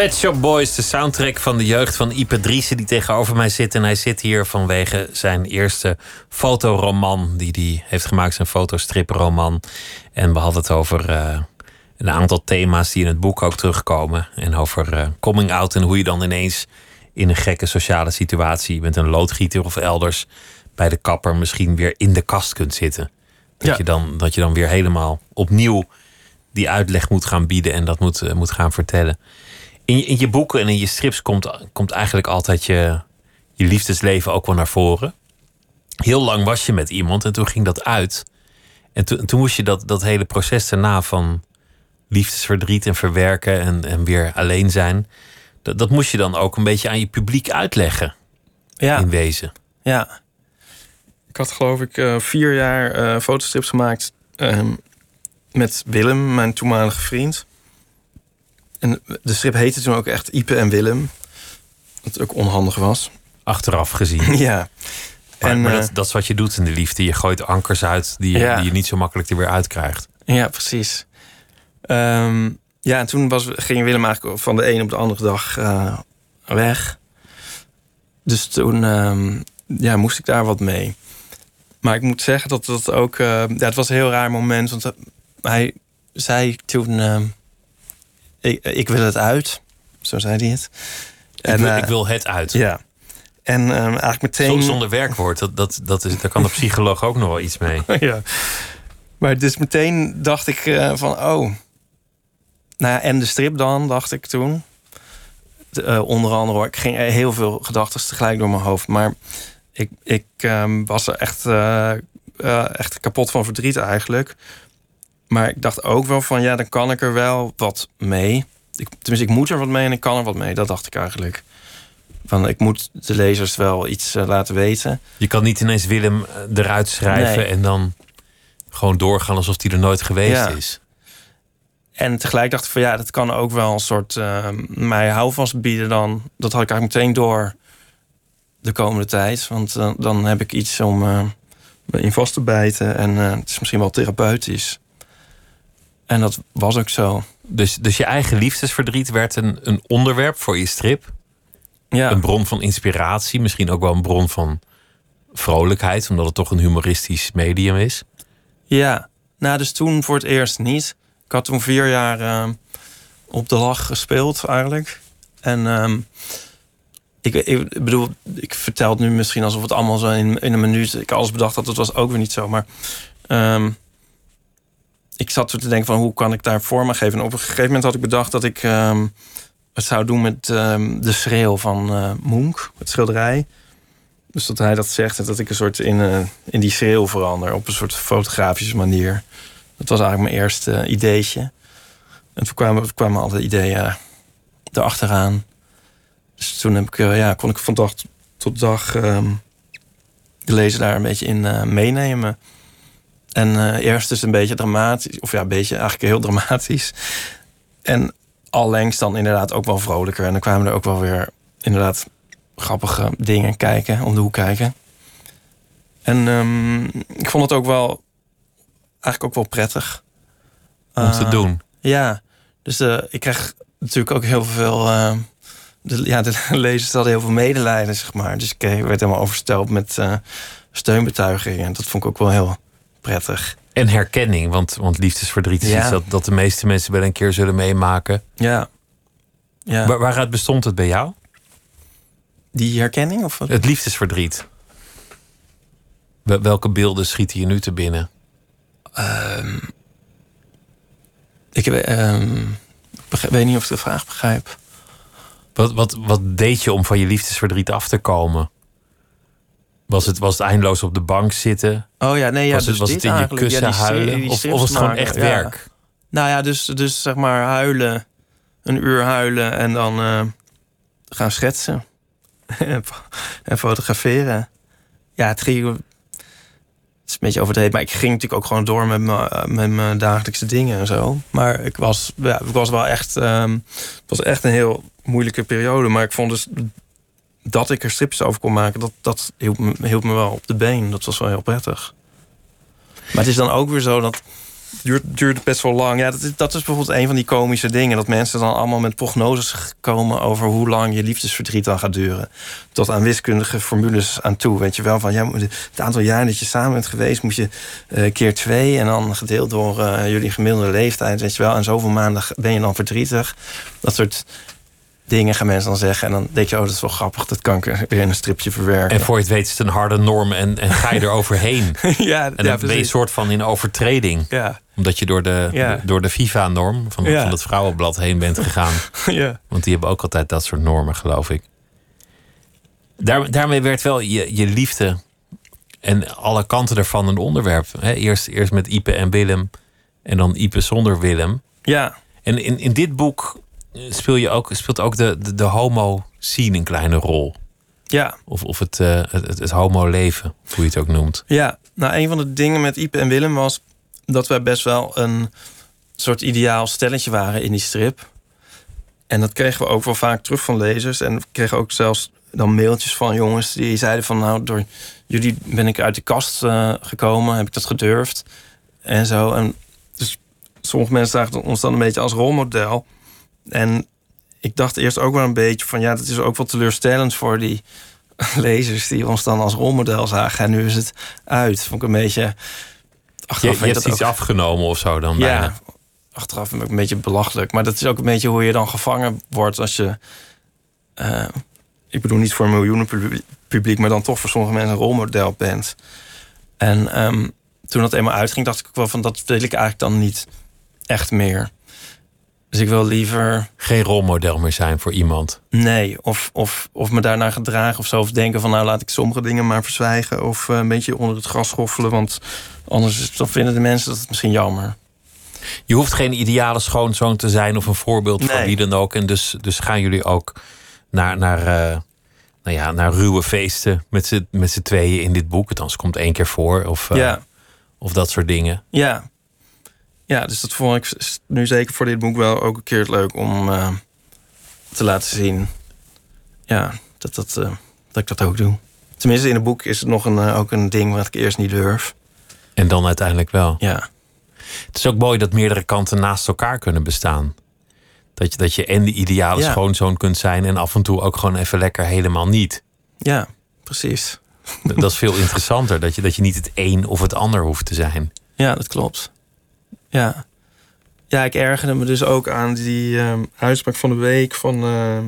Pet Shop Boys, de soundtrack van de jeugd van Ipe Driessen... die tegenover mij zit. En hij zit hier vanwege zijn eerste fotoroman... die hij heeft gemaakt, zijn fotostriproman. En we hadden het over eh, een aantal thema's die in het boek ook terugkomen. En over eh, coming out en hoe je dan ineens... in een gekke sociale situatie... met een loodgieter of elders bij de kapper... misschien weer in de kast kunt zitten. Dat, Ja. je, dan, dat je dan weer helemaal opnieuw die uitleg moet gaan bieden... en dat moet, eh, moet gaan vertellen. In je, in je boeken en in je strips komt, komt eigenlijk altijd je, je liefdesleven ook wel naar voren. Heel lang was je met iemand en toen ging dat uit. En toen, toen moest je dat, dat hele proces daarna van liefdesverdriet en verwerken en, en weer alleen zijn. Dat, dat moest je dan ook een beetje aan je publiek uitleggen, Ja, in wezen. ja. Ik had geloof ik eh, vier jaar eh, fotostrips gemaakt ehm, met Willem, mijn toenmalige vriend. En de strip heette toen ook echt Ipe en Willem. Wat ook onhandig was. Achteraf gezien. ja. Maar, En, maar eh, dat, dat is wat je doet in de liefde. Je gooit ankers uit die Ja. die je niet zo makkelijk er weer uitkrijgt. Ja, precies. Ehm, ja, en toen was, ging Willem eigenlijk van de een op de andere dag eh, weg. Dus toen ehm, ja, moest ik daar wat mee. Maar ik moet zeggen dat dat ook... eh, ja, het was een heel raar moment. Want hij zei toen... ehm, ik, ik wil het uit. Zo zei hij het. ik, wil, eh, ik wil het uit. Ja. En ehm, eigenlijk meteen... Soms zonder werkwoord. Dat, dat, dat is, daar kan de psycholoog ook nog wel iets mee. ja. Maar dus meteen dacht ik eh, van, oh. Nou ja, en de strip dan, dacht ik toen. De, eh, onder andere, ik ging heel veel gedachten tegelijk door mijn hoofd. Maar ik, ik ehm, was er echt, echt kapot van verdriet eigenlijk. Maar ik dacht ook wel van, ja, dan kan ik er wel wat mee. Ik, tenminste, ik moet er wat mee en ik kan er wat mee. Dat dacht ik eigenlijk. Van, ik moet de lezers wel iets eh, laten weten. Je kan niet ineens Willem eh, eruit schrijven Nee. en dan gewoon doorgaan alsof hij er nooit geweest Ja. is. En tegelijk dacht ik van ja, dat kan ook wel een soort eh, mij houvast bieden dan. Dat had ik eigenlijk meteen door de komende tijd. Want eh, dan heb ik iets om me in vast te bijten. En het is misschien wel therapeutisch. En dat was ook zo. Dus, dus je eigen liefdesverdriet werd een, een onderwerp voor je strip. Ja, Een bron van inspiratie. Misschien ook wel een bron van vrolijkheid. Omdat het toch een humoristisch medium is. ja. Nou, dus toen voor het eerst niet. Ik had toen vier jaar eh, op de lach gespeeld eigenlijk. En ehm, ik, ik bedoel, ik vertel het nu misschien alsof het allemaal zo in, in een minuut... ik alles bedacht had, dat was ook weer niet zo. Maar ehm, ik zat te denken van hoe kan ik daar vorm aan geven. En op een gegeven moment had ik bedacht dat ik ehm, het zou doen met ehm, de schreeuw van eh Munch, het schilderij. Dus dat hij dat zegt en dat ik een soort in, eh, in die schreeuw verander op een soort fotografische manier. Dat was eigenlijk mijn eerste eh, ideetje. En toen kwamen, kwamen al de ideeën erachteraan. Dus toen ja, kon ik van dag tot dag ehm, de lezer daar een beetje in meenemen. En eh, eerst dus een beetje dramatisch, of ja, een beetje eigenlijk heel dramatisch. En allengs dan inderdaad ook wel vrolijker. En dan kwamen er ook wel weer inderdaad grappige dingen kijken, om de hoek kijken. En ehm, ik vond het ook wel, eigenlijk ook wel prettig. Om te Eh, doen. ja, dus eh, ik kreeg natuurlijk ook heel veel. eh, de, ja, de lezers hadden heel veel medelijden, zeg maar. Dus ik werd helemaal overstelpt met steunbetuigingen. En dat vond ik ook wel heel prettig. En herkenning. Want, want liefdesverdriet is Ja. iets dat, dat de meeste mensen wel een keer zullen meemaken. Ja. ja. Waar, waaruit bestond het bij jou? Die herkenning? Of wat? Het liefdesverdriet. Wel- Welke beelden schieten je nu te binnen? Ik weet, ehm, ik weet niet of ik de vraag begrijp. Wat, wat, wat deed je om van je liefdesverdriet af te komen? Was het, was het eindeloos op de bank zitten? Oh ja, nee, ja, was het, dus was dit het in je kussen Ja, die serie- huilen? die Of, of was het gewoon echt ja. werk? Nou ja, dus, dus zeg maar huilen. Een uur huilen en dan eh, gaan schetsen. en fo- en fotograferen. Ja, het ging... Het is een beetje overdreven, maar ik ging natuurlijk ook gewoon door met mijn, eh, met mijn dagelijkse dingen en zo. Maar ik was, ja, ik was wel echt... ehm, het was echt een heel moeilijke periode. Maar ik vond dus dat ik er strips over kon maken... dat, dat hielp, me, wel op de been. Dat was wel heel prettig. Maar het is dan ook weer zo dat duurt, best wel lang. Ja, dat is, dat bijvoorbeeld een van die komische dingen. Dat mensen dan allemaal met prognoses komen over hoe lang je liefdesverdriet dan gaat duren. Tot aan wiskundige formules aan toe. Weet je wel, van ja, het aantal jaar dat je samen bent geweest, moet je eh, keer twee. En dan gedeeld door eh, jullie gemiddelde leeftijd. Weet je wel, en zoveel maanden ben je dan verdrietig. Dat soort dingen gaan mensen dan zeggen. En dan denk je, oh, dat is wel grappig. Dat kan ik weer in een stripje verwerken. En voor je het weet is het een harde norm en, en ga je er overheen. ja, En dan ben je een soort van in overtreding. Ja, Omdat je door de, Ja. door de FIFA-norm van, Ja. van het vrouwenblad heen bent gegaan. ja. Want die hebben ook altijd dat soort normen, geloof ik. Daar, daarmee werd wel je, je liefde en alle kanten ervan een onderwerp. Hè? Eerst, eerst met Ipe en Willem en dan Ipe zonder Willem. ja. En in, in dit boek speel je ook, speelt ook de, de, de homo-scene een kleine rol. ja. Of, of het, eh, het, het, het homo-leven, hoe je het ook noemt. Ja, nou een van de dingen met Ipe en Willem was dat wij best wel een soort ideaal stelletje waren in die strip. En dat kregen we ook wel vaak terug van lezers. En we kregen ook zelfs dan mailtjes van jongens die zeiden van... nou, door jullie ben ik uit de kast eh, gekomen, heb ik dat gedurfd. En zo. En dus sommige mensen zagen ons dan een beetje als rolmodel. En ik dacht eerst ook wel een beetje van... ja, dat is ook wel teleurstellend voor die lezers... die ons dan als rolmodel zagen. En nu is het uit. Vond ik een beetje... Je, Achteraf je hebt iets dat ook- afgenomen of zo dan bijna. ja, achteraf vind ik een beetje belachelijk. Maar dat is ook een beetje hoe je dan gevangen wordt als je... eh, ik bedoel niet voor miljoenen publiek- maar dan toch voor sommige mensen een rolmodel bent. En ehm, toen dat eenmaal uitging, dacht ik ook wel van... dat wil ik eigenlijk dan niet echt meer. Dus ik wil liever... Geen rolmodel meer zijn voor iemand. Nee, of, of, of me daarnaar gedragen of zo. Of denken van nou laat ik sommige dingen maar verzwijgen. Of eh, een beetje onder het gras schoffelen. Want anders is- dan vinden de mensen dat het misschien jammer. Je hoeft geen ideale schoonzoon te zijn of een voorbeeld voor Nee. wie dan ook. En dus, dus gaan jullie ook naar, naar, eh, nou ja, naar ruwe feesten met z'n, tweeën in dit boek. Althans, komt één keer voor. Of, eh, Ja. of dat soort dingen. Ja. Ja, dus dat vond ik nu zeker voor dit boek wel ook een keer leuk om eh, te laten zien. Ja, dat, dat, eh, dat ik dat ook doe. Tenminste, in het boek is het nog een, eh, ook een ding wat ik eerst niet durf. En dan uiteindelijk wel. Ja. Het is ook mooi dat meerdere kanten naast elkaar kunnen bestaan. Dat je, dat je en de ideale Ja. schoonzoon kunt zijn en af en toe ook gewoon even lekker helemaal niet. Ja, precies. Dat dat is veel interessanter. Dat je, dat je niet het een of het ander hoeft te zijn. Ja, dat klopt. Ja. Ja, ik ergerde me dus ook aan die ehm, uitspraak van de week van eh,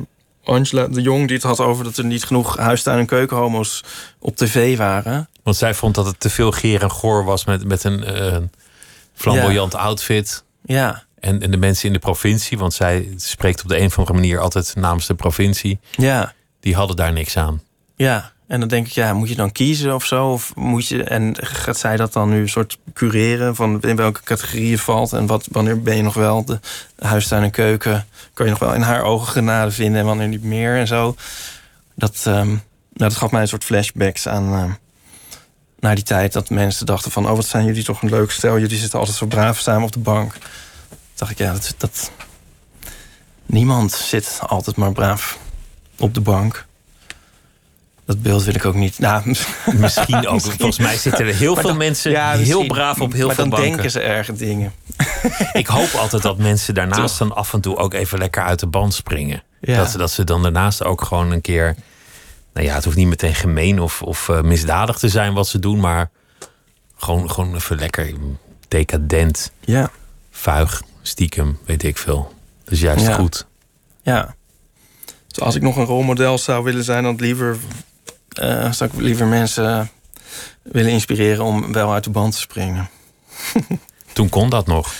Angela de Jong... die het had over dat er niet genoeg huistuin- en keukenhomo's op tv waren. Want zij vond dat het te veel geer en goor was met, met een eh, flamboyant outfit. Ja, En, en de mensen in de provincie, want zij spreekt op de een of andere manier altijd namens de provincie, ja, die hadden daar niks aan. ja. En dan denk ik, ja, moet je dan kiezen of zo? Of moet je, en gaat zij dat dan nu een soort cureren van in welke categorie je valt? En wat, wanneer ben je nog wel de huistuin en keuken? Kan je nog wel in haar ogen genade vinden en wanneer niet meer en zo? Dat, ehm, nou, dat gaf mij een soort flashbacks aan ehm, naar die tijd dat mensen dachten van, oh, wat zijn jullie toch een leuk stel? Jullie zitten altijd zo braaf samen op de bank. Dacht ik, ja, dat, dat niemand zit altijd maar braaf op de bank. Dat beeld wil ik ook niet. Nou, Misschien ook. Volgens mij zitten er heel Maar veel dan- mensen ja, heel braaf op heel maar veel dan banken. denken ze erge dingen. Ik hoop altijd dat mensen daarnaast dan af en toe ook even lekker uit de band springen. Ja. Dat, ze- dat ze dan daarnaast ook gewoon een keer. Nou ja, het hoeft niet meteen gemeen of, of eh, misdadig te zijn wat ze doen, maar gewoon, gewoon even lekker decadent, Ja, vuig, stiekem, weet ik veel. Dus juist Ja. goed. ja. Dus als ik nog een rolmodel zou willen zijn, dan liever, eh, zou ik liever mensen willen inspireren om wel uit de band te springen. Toen kon dat nog.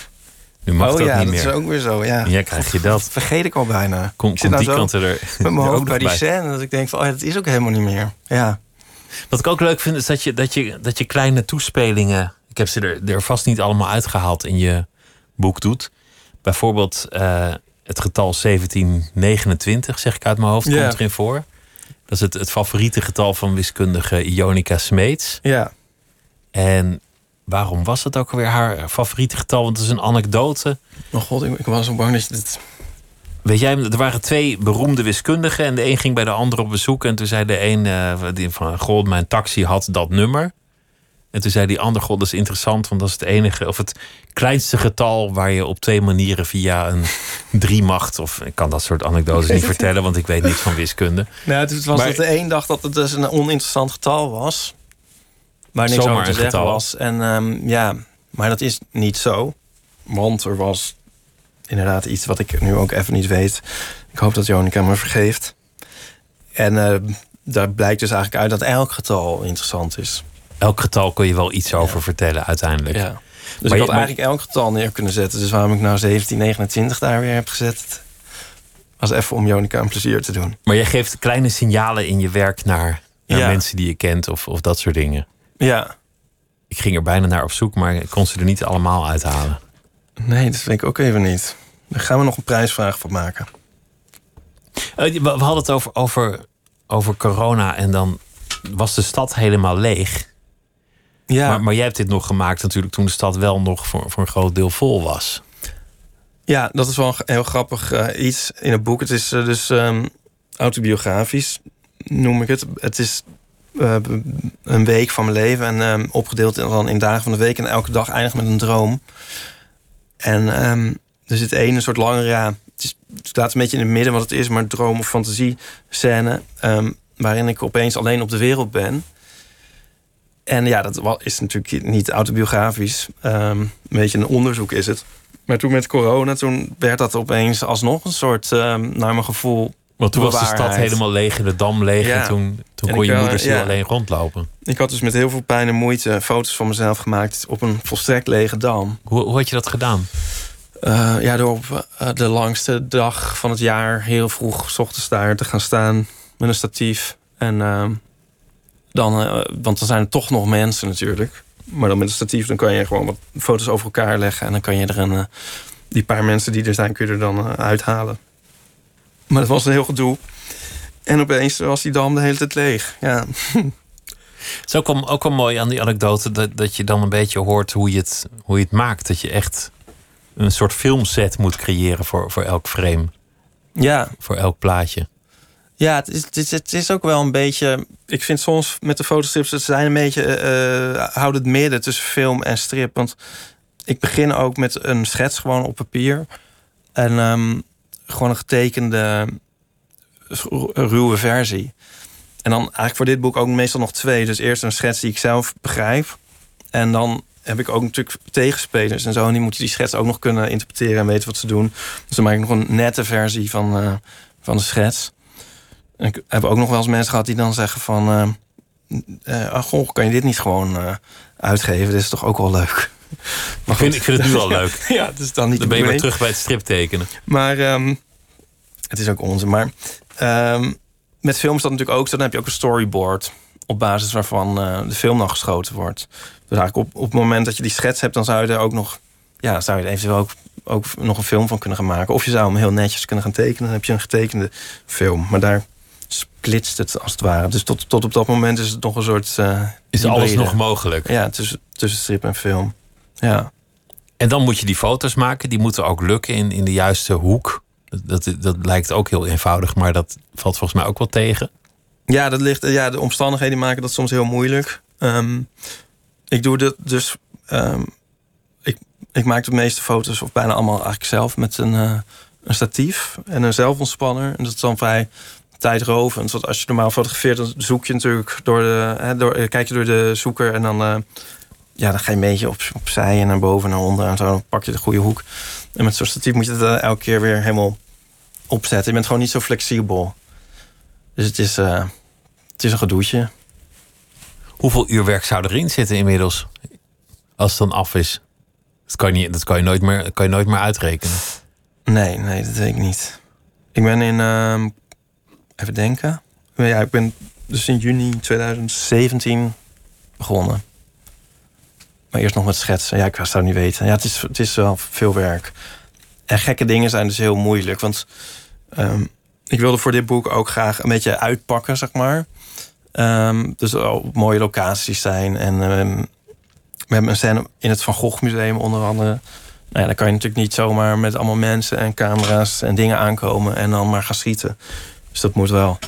Nu mag oh dat ja, niet dat meer. is ook weer zo. Ja, Ja, krijg je dat. vergeet ik al bijna. Kom, ik zit komt nou die kant er, met mijn hoofd bij die scène dat ik denk van, oh ja, dat is ook helemaal niet meer. Ja, Wat ik ook leuk vind, is dat je, dat je, dat je kleine toespelingen. Ik heb ze er, er vast niet allemaal uitgehaald in je boek doet. Bijvoorbeeld eh, het getal 1729, zeg ik uit mijn hoofd, Ja. komt erin voor. Dat is het, het favoriete getal van wiskundige Ionica Smeets. ja. En waarom was het ook alweer haar favoriete getal? Want het is een anekdote. Oh god, ik, ik was zo bang dat je dit... Weet jij, er waren twee beroemde wiskundigen en de een ging bij de ander op bezoek. En toen zei de een eh, die van, goh, mijn taxi had dat nummer. En toen zei die ander, god, dat is interessant, want dat is het enige, of het kleinste getal waar je op twee manieren via een driemacht, of ik kan dat soort anekdotes niet vertellen, want ik weet niets van wiskunde. Nou, het was Maar- dat de een dacht dat het dus een oninteressant getal was. Waar niks Zomaar over te zeggen getal. was. En ehm, ja, maar dat is niet zo. Want er was inderdaad iets wat ik nu ook even niet weet. Ik hoop dat Jonica me vergeeft. En eh, daar blijkt dus eigenlijk uit dat elk getal interessant is. Elk getal kun je wel iets over vertellen uiteindelijk. Ja. Dus Maar ik je- had eigenlijk elk getal neer kunnen zetten. Dus waarom ik nou 1729 daar weer heb gezet... was even om Jonica een plezier te doen. Maar jij geeft kleine signalen in je werk naar, naar Ja. mensen die je kent of, of dat soort dingen. Ja, Ik ging er bijna naar op zoek, maar ik kon ze er niet allemaal uithalen. nee, dat weet ik ook even niet. Daar gaan we nog een prijsvraag van maken. Eh, we, we hadden het over, over, over corona en dan was de stad helemaal leeg. Ja, Maar, maar jij hebt dit nog gemaakt natuurlijk toen de stad wel nog voor, voor een groot deel vol was. Ja, dat is wel een heel grappig eh, iets in het boek. Het is eh, dus ehm, autobiografisch, noem ik het. Het is eh, een week van mijn leven en ehm, opgedeeld in, dan in dagen van de week. En elke dag eindigt met een droom. En ehm, er zit één een soort langere, ja, het, is, het staat een beetje in het midden wat het is, maar droom of fantasie scène. waarin ik opeens alleen op de wereld ben. En ja, dat is natuurlijk niet autobiografisch. Ehm, een beetje een onderzoek is het. Maar toen met corona, toen werd dat opeens alsnog een soort, ehm, naar mijn gevoel... Want toen was de stad helemaal leeg en de dam leeg. Ja. En toen, toen En kon ik, je eh, moeder ja. alleen rondlopen. Ik had dus met heel veel pijn en moeite foto's van mezelf gemaakt... op een volstrekt lege dam. Hoe, hoe had je dat gedaan? Eh, ja, door op eh, de langste dag van het jaar... heel vroeg 's ochtends daar te gaan staan met een statief. En ehm, dan, eh, want dan zijn er toch nog mensen natuurlijk. Maar dan met een statief dan kan je gewoon wat foto's over elkaar leggen... en dan kan je er een... eh, die paar mensen die er zijn, kun je er dan eh, uithalen. Maar dat was een heel gedoe. En opeens was die dam de hele tijd leeg. Ja, Het is ook wel, ook wel mooi aan die anekdote dat, dat je dan een beetje hoort hoe je, het, hoe je het maakt. Dat je echt een soort filmset moet creëren voor, voor elk frame, ja voor elk plaatje. Ja, het is, het, is, ook wel een beetje. Ik vind soms met de fotostrips, het zijn een beetje. eh houd het midden tussen film en strip. Want ik begin ook met een schets gewoon op papier. En ehm, gewoon een getekende ru- ruwe versie. En dan eigenlijk voor dit boek ook meestal nog twee. Dus eerst een schets die ik zelf begrijp. En dan heb ik ook natuurlijk tegenspelers en zo. En die moeten die schets ook nog kunnen interpreteren en weten wat ze doen. Dus dan maak ik nog een nette versie van, eh, van de schets. Ik heb ook nog wel eens mensen gehad die dan zeggen van... eh eh, ah, goh, kan je dit niet gewoon eh, uitgeven? Dit is toch ook wel leuk? Maar Ik vind, ik vind het nu al leuk. ja, het is dan niet Dan ben je weer terug bij het striptekenen. Maar ehm, het is ook onzin. Maar ehm, met film is dat natuurlijk ook zo. Dan heb je ook een storyboard op basis waarvan de film dan geschoten wordt. Dus eigenlijk op, op het moment dat je die schets hebt, dan zou je er ook nog, ja, zou je er eventueel ook, ook nog een film van kunnen gaan maken. Of je zou hem heel netjes kunnen gaan tekenen. Dan heb je een getekende film. Maar daar splitst het als het ware. Dus tot, tot op dat moment is het nog een soort. eh, Is alles nog mogelijk? Ja, tussen, tussen strip en film. Ja. En dan moet je die foto's maken. Die moeten ook lukken in, in de juiste hoek. Dat, dat, dat lijkt ook heel eenvoudig, maar dat valt volgens mij ook wel tegen. Ja, dat ligt, ja, de omstandigheden maken dat soms heel moeilijk. Ehm, ik doe dat dus. ehm, ik, ik maak de meeste foto's, of bijna allemaal eigenlijk zelf, met een, eh, een statief en een zelfontspanner. En dat is dan vrij tijdrovend. Want als je normaal fotografeert, dan zoek je natuurlijk door de. Hè, door, eh, kijk je door de zoeker en dan. eh, ja, dan ga je een beetje op, opzij en naar boven en naar onder en zo. Dan pak je de goede hoek. En met zo'n statief moet je het eh, elke keer weer helemaal opzetten. Je bent gewoon niet zo flexibel. Dus het is, het is een gedoetje. Hoeveel uur werk zou erin zitten inmiddels? Als het dan af is. Dat kan je, dat kan je, nooit, meer, kan je nooit meer uitrekenen. Nee, nee, dat weet ik niet. Ik ben in, ehm, even denken. Ja, ik ben dus in juni 2017 begonnen. Maar eerst nog met schetsen. Ja, ik zou het niet weten. Ja, het is, het is wel veel werk. En gekke dingen zijn dus heel moeilijk. Want ehm, ik wilde voor dit boek ook graag een beetje uitpakken, zeg maar. Ehm, dus op mooie locaties zijn. En ehm, we hebben een scène in het Van Gogh Museum onder andere. Nou ja, dan kan je natuurlijk niet zomaar met allemaal mensen en camera's en dingen aankomen en dan maar gaan schieten. Dus dat moet wel.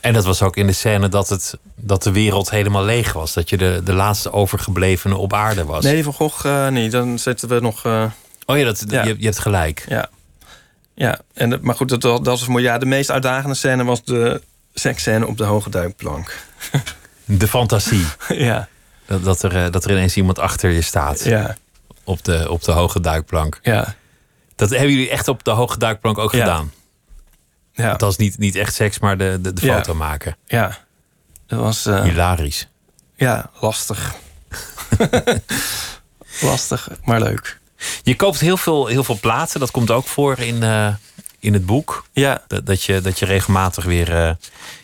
En dat was ook in de scène dat, het, dat de wereld helemaal leeg was. Dat je de, de laatste overgeblevene op aarde was. Nee, Van Gogh uh, niet. Dan zitten we nog. Uh, oh ja, dat, ja. Je, je, hebt gelijk. Ja. Ja, en maar goed, dat, dat was mooi. Ja, de meest uitdagende scène was de seksscène op de hoge duikplank. De fantasie. ja. Dat, dat, er, dat er ineens iemand achter je staat. Ja. Op de, op de hoge duikplank. Ja. Dat hebben jullie echt op de hoge duikplank ook ja. gedaan? Ja. Het was niet, niet echt seks, maar de, de, de ja. foto maken. Ja. Dat was... Uh, Hilarisch. Ja, lastig. lastig, maar leuk. Je koopt heel veel, heel veel plaatsen. Dat komt ook voor in, uh, in het boek. Ja. Dat, dat, je, dat je regelmatig weer uh,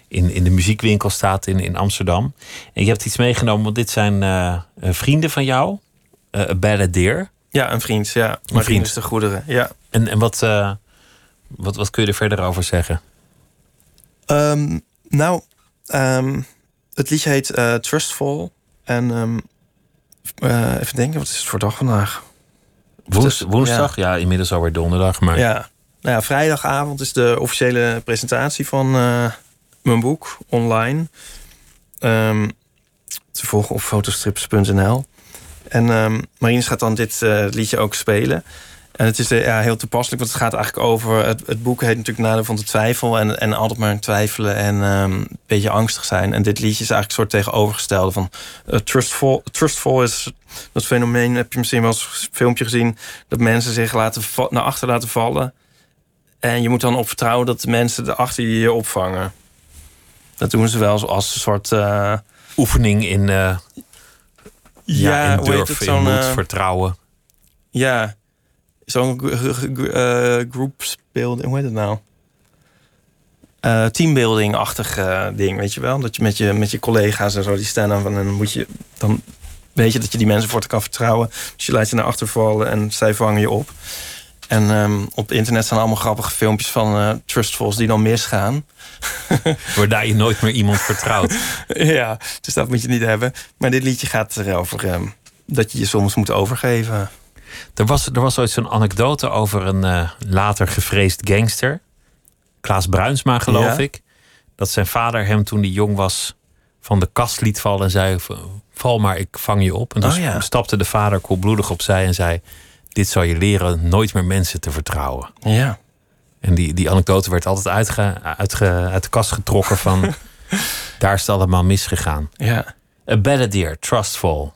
in, in de muziekwinkel staat in, in Amsterdam. En je hebt iets meegenomen, want dit zijn uh, vrienden van jou. een balladeer. Ja, een vriend. Ja, een vriend is de goederen. Ja. En, en wat, wat, wat kun je er verder over zeggen? Um, nou, um, het liedje heet uh, Trustful. En um, uh, even denken, wat is het voor dag vandaag? Woens- woensdag? Ja. inmiddels alweer donderdag. Maar Ja. Nou ja, vrijdagavond is de officiële presentatie van eh, mijn boek online. Ehm, te volgen op fotostrips.nl. En ehm Marines gaat dan dit eh, liedje ook spelen. En het is eh, ja, heel toepasselijk, want het gaat eigenlijk over... Het, het boek heet natuurlijk Nadeel van de Twijfel... en, en altijd maar twijfelen en ehm, een beetje angstig zijn. En dit liedje is eigenlijk een soort tegenovergestelde van... eh, trustful, trustful is dat fenomeen, heb je misschien wel eens een filmpje gezien... dat mensen zich laten naar achter laten vallen... En je moet dan op vertrouwen dat de mensen erachter je je opvangen. Dat doen ze wel als een soort... eh, oefening in, eh ja, in durf, het? in moed, eh, vertrouwen. Ja, zo'n g- eh, groupsbuilding, hoe heet het nou? Eh, teambuilding-achtig eh, ding, weet je wel? Dat je met je, met je collega's en zo, die staan dan, en dan moet je... Dan weet je dat je die mensen voor te kan vertrouwen. Dus je laat je naar achter vallen en zij vangen je op. En ehm, op internet staan allemaal grappige filmpjes van eh trustfuls die dan misgaan. Waardoor je nooit meer iemand vertrouwt. ja, dus dat moet je niet hebben. Maar dit liedje gaat erover ehm, dat je je soms moet overgeven. Er was, er was ooit zo'n anekdote over een eh, later gevreesd gangster. Klaas Bruinsma, geloof Ja. ik. Dat zijn vader hem toen hij jong was van de kast liet vallen en zei: Val maar, ik vang je op. En toen Oh ja. stapte de vader koelbloedig opzij en zei: Dit zal je leren nooit meer mensen te vertrouwen. Ja. En die, die anekdote werd altijd uitge, uitge, uit de kast getrokken van... daar is het allemaal misgegaan. Ja. A Balladeer, Trustful.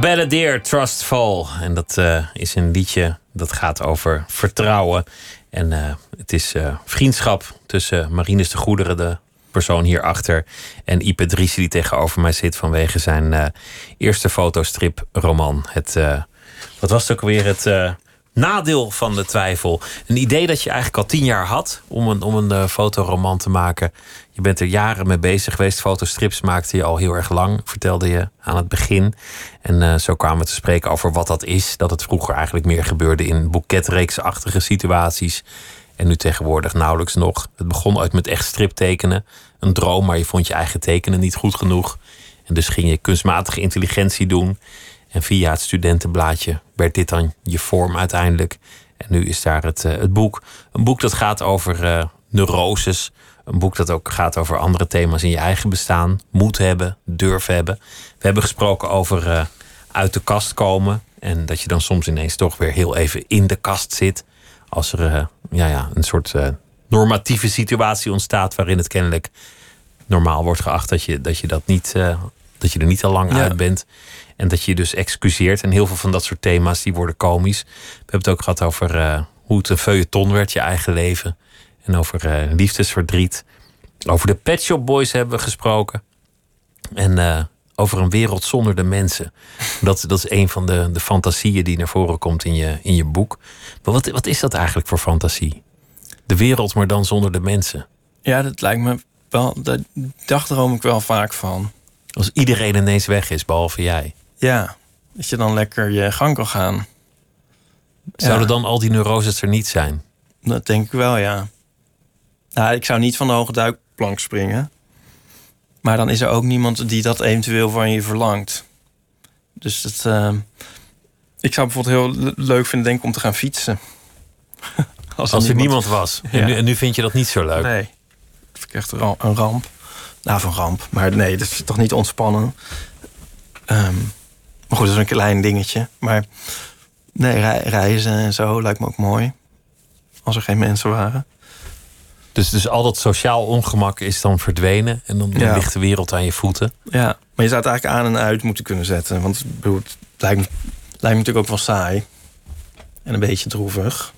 Balladeer, Trust Fall. En dat eh, is een liedje dat gaat over vertrouwen. En eh, het is eh, vriendschap tussen Marinus de Goederen, de persoon hierachter, en Ipe Driessen die tegenover mij zit vanwege zijn eerste fotostrip-roman. Het, eh, wat was het ook weer? Het nadeel van de twijfel. Een idee dat je eigenlijk al tien jaar had om een, om een eh, fotoroman te maken. Je bent er jaren mee bezig geweest. Fotostrips maakte je al heel erg lang, vertelde je aan het begin. En eh, zo kwamen we te spreken over wat dat is. Dat het vroeger eigenlijk meer gebeurde in boeketreeksachtige situaties. En nu tegenwoordig nauwelijks nog. Het begon uit met echt striptekenen. Een droom, maar je vond je eigen tekenen niet goed genoeg. En dus ging je kunstmatige intelligentie doen. En via het studentenblaadje werd dit dan je vorm uiteindelijk. En nu is daar het, eh, het boek. Een boek dat gaat over eh, neuroses. Een boek dat ook gaat over andere thema's in je eigen bestaan. Moed hebben, durf hebben. We hebben gesproken over eh, uit de kast komen. En dat je dan soms ineens toch weer heel even in de kast zit. Als er ja, ja, een soort normatieve situatie ontstaat waarin het kennelijk normaal wordt geacht dat je dat, niet, dat je er niet al lang Ja. uit bent. En dat je je dus excuseert. En heel veel van dat soort thema's die worden komisch. We hebben het ook gehad over eh, hoe het een feuilleton werd, je eigen leven. En over eh, liefdesverdriet. Over de Pet Shop Boys hebben we gesproken. En eh, over een wereld zonder de mensen. Dat, dat is een van de, de fantasieën die naar voren komt in je, in je boek. Maar wat, wat is dat eigenlijk voor fantasie? De wereld, maar dan zonder de mensen. Ja, dat lijkt me wel. Daar daar droom ik wel vaak van. Als iedereen ineens weg is, behalve jij. Ja, dat je dan lekker je gang kan gaan. Zouden Ja. dan al die neuroses er niet zijn? Dat denk ik wel, ja. Nou, ik zou niet van de hoge duikplank springen. Maar dan is er ook niemand die dat eventueel van je verlangt. Dus dat, ehm, ik zou bijvoorbeeld heel le- leuk vinden, denk ik, om te gaan fietsen. Als er niemand was. En, nu, en nu vind je dat niet zo leuk. Nee, dat vind ik echt een ramp. Nou, van ramp. Maar nee, dat is toch niet ontspannen. Ehm, maar goed, dat is een klein dingetje. Maar nee, rei- reizen en zo lijkt me ook mooi. Als er geen mensen waren. Dus, dus al dat sociaal ongemak is dan verdwenen. En dan, dan Ja. ligt de wereld aan je voeten. Ja, maar je zou het eigenlijk aan en uit moeten kunnen zetten. Want bedoel, het lijkt me, lijkt me natuurlijk ook wel saai. En een beetje droevig.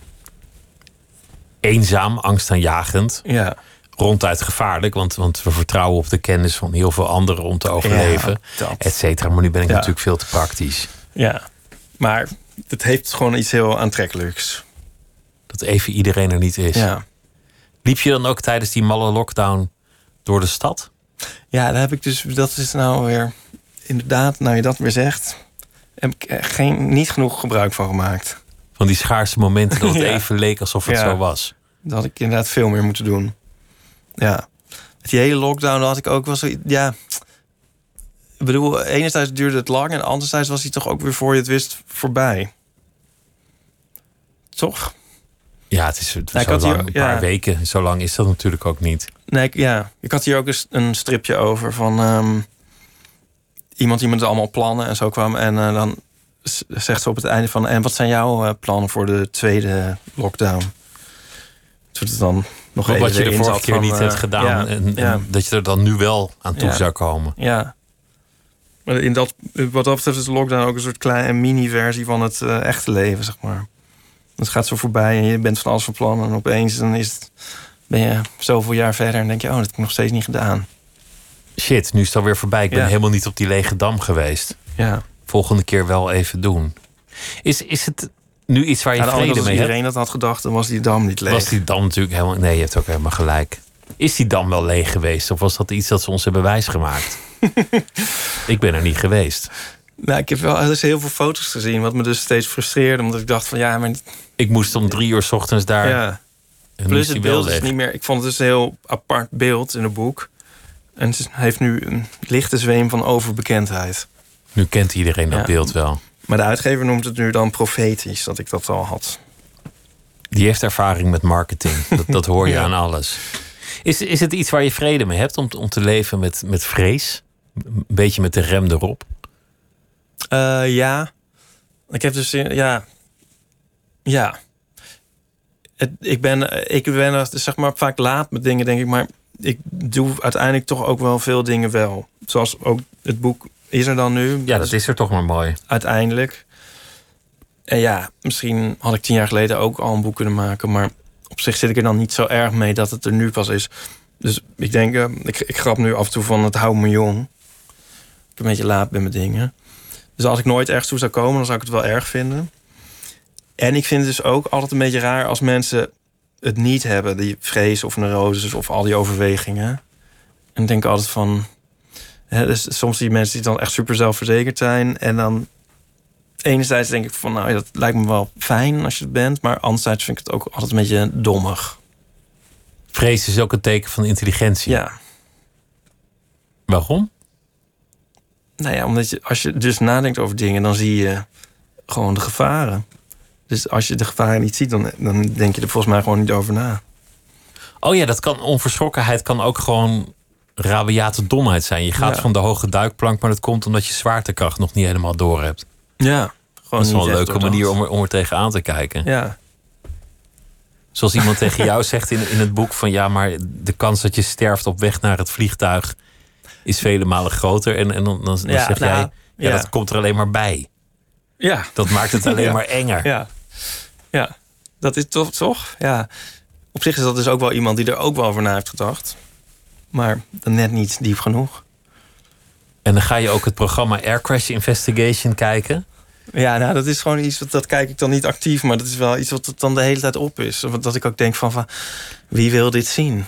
Eenzaam, angstaanjagend. Ja, Ronduit gevaarlijk. Want, want we vertrouwen op de kennis van heel veel anderen om te overleven. Ja, et cetera. Maar nu ben ik Ja. natuurlijk veel te praktisch. ja. Maar het heeft gewoon iets heel aantrekkelijks. Dat even iedereen er niet is. Ja. Liep je dan ook tijdens die malle lockdown door de stad? Ja, daar heb ik dus, dat is nou weer, inderdaad, nou je dat weer zegt, heb ik geen, niet genoeg gebruik van gemaakt. Van die schaarse momenten dat het Ja. even leek alsof het Ja. zo was. Dat had ik inderdaad veel meer moeten doen. Ja. Met die hele lockdown had ik ook wel zo, ja. Ik bedoel, enerzijds duurde het lang en anderzijds was hij toch ook weer voor je het wist voorbij. Toch? Ja, het is het Nou, zo had hier- lang, een paar ja. weken. Zo lang is dat natuurlijk ook niet. Nee, ik, ja. Ik had hier ook eens een stripje over van ehm, iemand die met allemaal plannen en zo kwam. En eh, dan zegt ze op het einde van... En wat zijn jouw eh, plannen voor de tweede lockdown? Toen het dan nog Wat, even wat je de vorige keer van, niet eh, hebt gedaan. Ja, en, dat je er dan nu wel aan toe Ja. zou komen. ja. Maar in dat, wat dat betreft is de lockdown ook een soort kleine mini-versie van het eh, echte leven, zeg maar. Het gaat zo voorbij en je bent van alles van plan. En opeens dan is het, ben je zoveel jaar verder en denk je... oh, dat heb ik nog steeds niet gedaan. Shit, nu is het alweer voorbij. Ik ben helemaal niet op die lege dam geweest. Ja. Volgende keer wel even doen. Is, is het nu iets waar je Ja, vrede als mee hebt? iedereen dat had gedacht, dan was die dam niet leeg. Was die dam natuurlijk helemaal... Nee, je hebt ook helemaal gelijk. Is die dam wel leeg geweest? Of was dat iets dat ze ons hebben wijsgemaakt? ik ben er niet geweest. Nou, ik heb wel dus heel veel foto's gezien, wat me dus steeds frustreerde. Omdat ik dacht van ja, maar Ik moest om drie uur 's ochtends daar... ja. Plus het beeld is niet meer. Ik vond het dus een heel apart beeld in het boek. En het heeft nu een lichte zweem van overbekendheid. Nu kent iedereen dat Ja. beeld wel. Maar de uitgever noemt het nu dan profetisch, dat ik dat al had. Die heeft ervaring met marketing. Dat, dat hoor je Ja. aan alles. Is, is het iets waar je vrede mee hebt om, om te leven met, met vrees? Een beetje met de rem erop? Eh, ja. Ik heb dus, ja. Ja. Het, ik, ben, ik ben er, zeg maar vaak laat met dingen, denk ik. Maar ik doe uiteindelijk toch ook wel veel dingen wel. Zoals ook het boek is er dan nu. Ja, dat is er toch maar mooi. Uiteindelijk. En ja, misschien had ik tien jaar geleden ook al een boek kunnen maken. Maar op zich zit ik er dan niet zo erg mee dat het er nu pas is. Dus ik denk, eh, ik, ik grap nu af en toe van het houdt me jong. Ik ben een beetje laat bij mijn dingen. Dus als ik nooit ergens toe zou komen, dan zou ik het wel erg vinden. En ik vind het dus ook altijd een beetje raar als mensen het niet hebben. Die vrees of neuroses of al die overwegingen. En ik denk altijd van... Dus soms zie je mensen die dan echt super zelfverzekerd zijn. En dan enerzijds denk ik van... nou, ja, dat lijkt me wel fijn als je het bent. Maar anderzijds vind ik het ook altijd een beetje dommig. Vrees is ook een teken van intelligentie. Ja. Waarom? Nou ja, omdat je, als je dus nadenkt over dingen... dan zie je gewoon de gevaren. Dus als je de gevaren niet ziet... dan, dan denk je er volgens mij gewoon niet over na. Oh ja, dat kan onverschrokkenheid kan ook gewoon rabiate domheid zijn. Je gaat Ja. van de hoge duikplank, maar dat komt omdat je zwaartekracht nog niet helemaal door hebt. Ja, Dat is wel een leuke manier om er, om er tegenaan te kijken. Ja, Zoals iemand tegen jou zegt in, in het boek van ja, maar de kans dat je sterft op weg naar het vliegtuig is vele malen groter. En, en dan, dan, dan Ja, zeg nou, jij, ja, dat komt er alleen maar bij. ja, Dat maakt het alleen maar enger. ja. Ja, dat is toch, toch? Ja. Op zich is dat dus ook wel iemand die er ook wel over na heeft gedacht. Maar net niet diep genoeg. En dan ga je ook het programma Air Crash Investigation kijken. Ja, nou, dat is gewoon iets, wat- dat kijk ik dan niet actief... maar dat is wel iets wat dan de hele tijd op is. Dat ik ook denk van, van wie wil dit zien?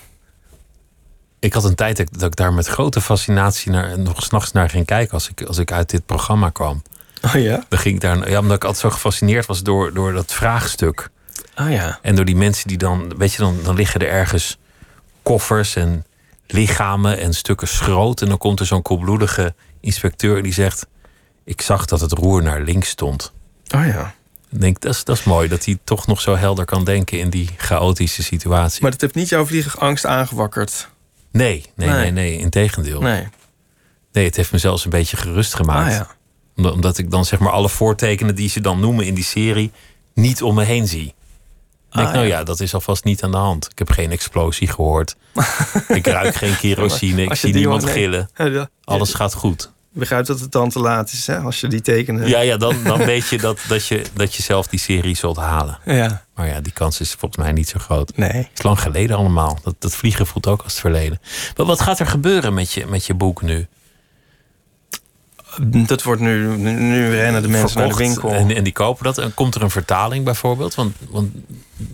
Ik had een tijd dat ik- dat ik daar met grote fascinatie naar, nog s'nachts naar ging kijken als ik, als ik uit dit programma kwam. Oh ja? Dan ging ik daar, ja, omdat ik altijd zo gefascineerd was door, door dat vraagstuk. Oh ja. En door die mensen die dan, weet je, dan, dan liggen er ergens koffers en lichamen en stukken schroot. En dan komt er zo'n koelbloedige inspecteur die zegt: Ik zag dat het roer naar links stond. Oh ja. Ik denk, dat is, dat is mooi dat hij toch nog zo helder kan denken in die chaotische situatie. Maar dat heeft niet jouw vliegangst aangewakkerd? nee, nee, nee, Nee. nee, integendeel. Nee. Nee. het heeft me zelfs een beetje gerust gemaakt. Ah ja. Omdat, omdat ik dan zeg maar alle voortekenen die ze dan noemen in die serie niet om me heen zie. Ik denk, Ah, nou ja. ja, dat is alvast niet aan de hand. Ik heb geen explosie gehoord. ik ruik geen kerosine. Ik zie niemand hoort, nee. gillen. Ja, ja. Alles gaat goed. Ik begrijp dat het dan te laat is, hè? Als je die tekenen... Ja, ja dan, dan weet je dat, dat je dat je zelf die serie zult halen. Ja. Maar ja, die kans is volgens mij niet zo groot. Nee. Het is lang geleden allemaal. Dat, dat vliegen voelt ook als het verleden. Maar wat gaat er gebeuren met je, met je boek nu? Dat wordt nu... Nu, rennen de mensen naar de winkel. En, en die kopen dat. En komt er een vertaling bijvoorbeeld? Want, want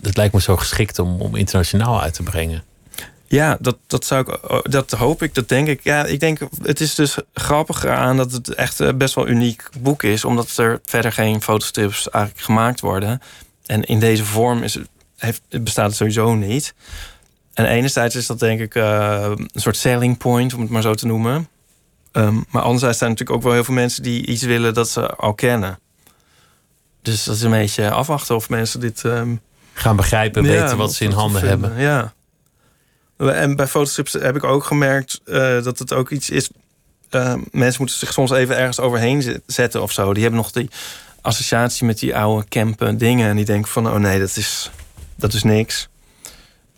het lijkt me zo geschikt om, om internationaal uit te brengen. Ja, dat, dat, zou ik, oh, dat hoop ik, dat denk ik. Ja, ik denk, het is dus grappig aan dat het echt eh, best wel uniek boek is, omdat er verder geen fotostrips eigenlijk gemaakt worden. En in deze vorm is het, heeft, bestaat het sowieso niet. En enerzijds is dat denk ik eh, een soort selling point, om het maar zo te noemen. Ehm, maar anderzijds zijn er natuurlijk ook wel heel veel mensen die iets willen dat ze al kennen. Dus dat is een beetje afwachten of mensen dit ehm, Gaan begrijpen, ja, weten wat ze in handen hebben. Ja. En bij fotostrips heb ik ook gemerkt eh, dat het ook iets is. eh, mensen moeten zich soms even ergens overheen zet- zetten of zo. Die hebben nog die associatie met die oude campen dingen. En die denken van, oh nee, dat is, dat is niks.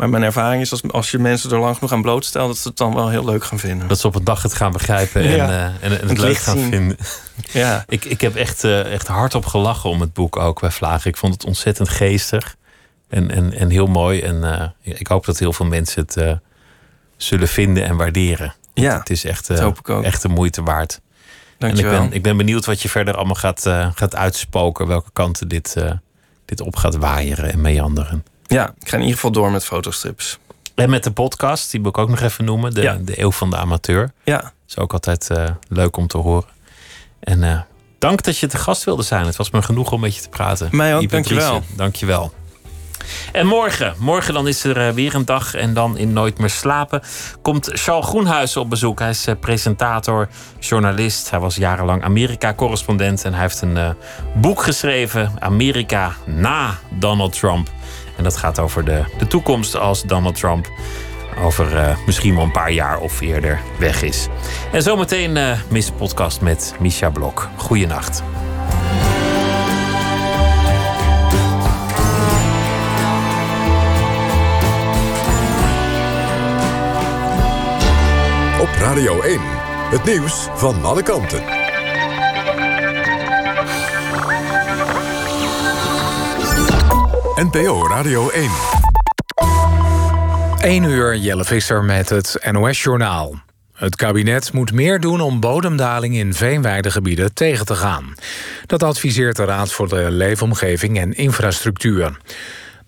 Maar mijn ervaring is als, als je mensen er lang genoeg aan blootstelt... dat ze het dan wel heel leuk gaan vinden. Dat ze op een dag het gaan begrijpen en, Ja. eh, en, en het, Het leuk gaan zien. vinden. Ja, Ik, ik heb echt, eh, echt hardop gelachen om het boek ook bij Vlagen. Ik vond het ontzettend geestig en, en, en heel mooi. En eh, ik hoop dat heel veel mensen het zullen vinden en waarderen. ja Het is echt, echt de moeite waard. En ik ben, ik ben benieuwd wat je verder allemaal gaat, gaat uitspoken. Welke kanten dit, dit op gaat waaieren en meanderen. Ja, ik ga in ieder geval door met fotostrips. En met de podcast, die wil ik ook nog even noemen. De, Ja. de Eeuw van de Amateur. Ja, is ook altijd eh, leuk om te horen. En eh, dank dat je te gast wilde zijn. Het was me genoeg om met je te praten. Mij ook, dankjewel. Dankjewel. En morgen, morgen dan is er eh, weer een dag en dan in Nooit meer slapen komt Charles Groenhuizen op bezoek. Hij is presentator, journalist. Hij was jarenlang Amerika-correspondent en hij heeft een boek geschreven, Amerika na Donald Trump. En dat gaat over de, de toekomst als Donald Trump over eh, misschien wel een paar jaar of eerder weg is. En zometeen eh Miss Podcast met Misha Blok. Goeienacht. Op Radio 1. Het nieuws van alle kanten. NPO Radio 1. 1 uur Jelle Visser met het NOS-journaal. Het kabinet moet meer doen om bodemdaling in veenweidegebieden tegen te gaan. Dat adviseert de Raad voor de Leefomgeving en Infrastructuur.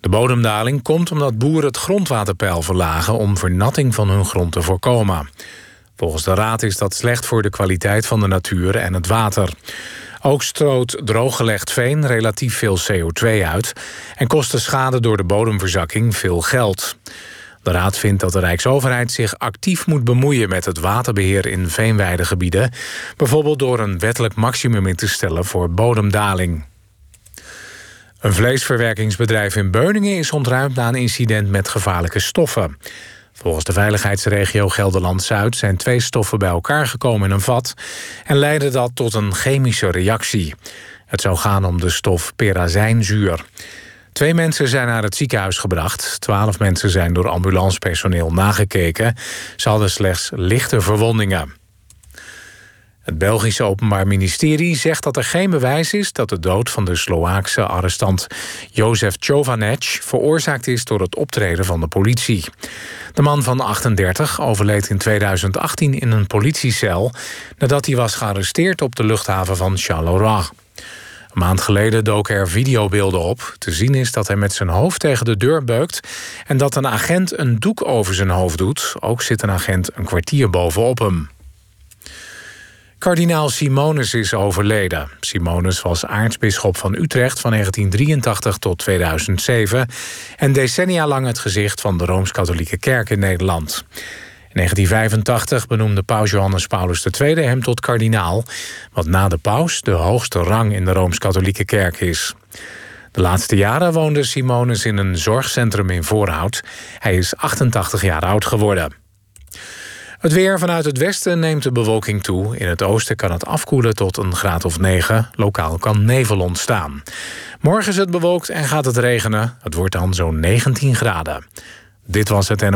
De bodemdaling komt omdat boeren het grondwaterpeil verlagen... om vernatting van hun grond te voorkomen. Volgens de Raad is dat slecht voor de kwaliteit van de natuur en het water. Ook stroot drooggelegd veen relatief veel CO2 uit... en kost de schade door de bodemverzakking veel geld. De Raad vindt dat de Rijksoverheid zich actief moet bemoeien... met het waterbeheer in veenweidegebieden... bijvoorbeeld door een wettelijk maximum in te stellen voor bodemdaling. Een vleesverwerkingsbedrijf in Beuningen is ontruimd na een incident met gevaarlijke stoffen. Volgens de veiligheidsregio Gelderland-Zuid zijn twee stoffen bij elkaar gekomen in een vat en leidde dat tot een chemische reactie. Het zou gaan om de stof perazijnzuur. Twee mensen zijn naar het ziekenhuis gebracht. Twaalf mensen zijn door ambulancepersoneel nagekeken. Ze hadden slechts lichte verwondingen. Het Belgische Openbaar Ministerie zegt dat er geen bewijs is dat de dood van de Sloaakse arrestant Jozef Chovanec veroorzaakt is door het optreden van de politie. De man van 38 overleed in 2018 in een politiecel nadat hij was gearresteerd op de luchthaven van Charleroi. Een maand geleden doken er videobeelden op. Te zien is dat hij met zijn hoofd tegen de deur beukt en dat een agent een doek over zijn hoofd doet. Ook zit een agent een kwartier bovenop hem. Kardinaal Simonus is overleden. Simonus was aartsbisschop van Utrecht van 1983 tot 2007... en decennia lang het gezicht van de Rooms-Katholieke Kerk in Nederland. In 1985 benoemde paus Johannes Paulus II hem tot kardinaal... wat na de paus de hoogste rang in de Rooms-Katholieke Kerk is. De laatste jaren woonde Simonus in een zorgcentrum in Voorhout. Hij is 88 jaar oud geworden. Het weer vanuit het westen neemt de bewolking toe. In het oosten kan het afkoelen tot een graad of 9. Lokaal kan nevel ontstaan. Morgen is het bewolkt en gaat het regenen. Het wordt dan zo'n 19 graden. Dit was het NOS.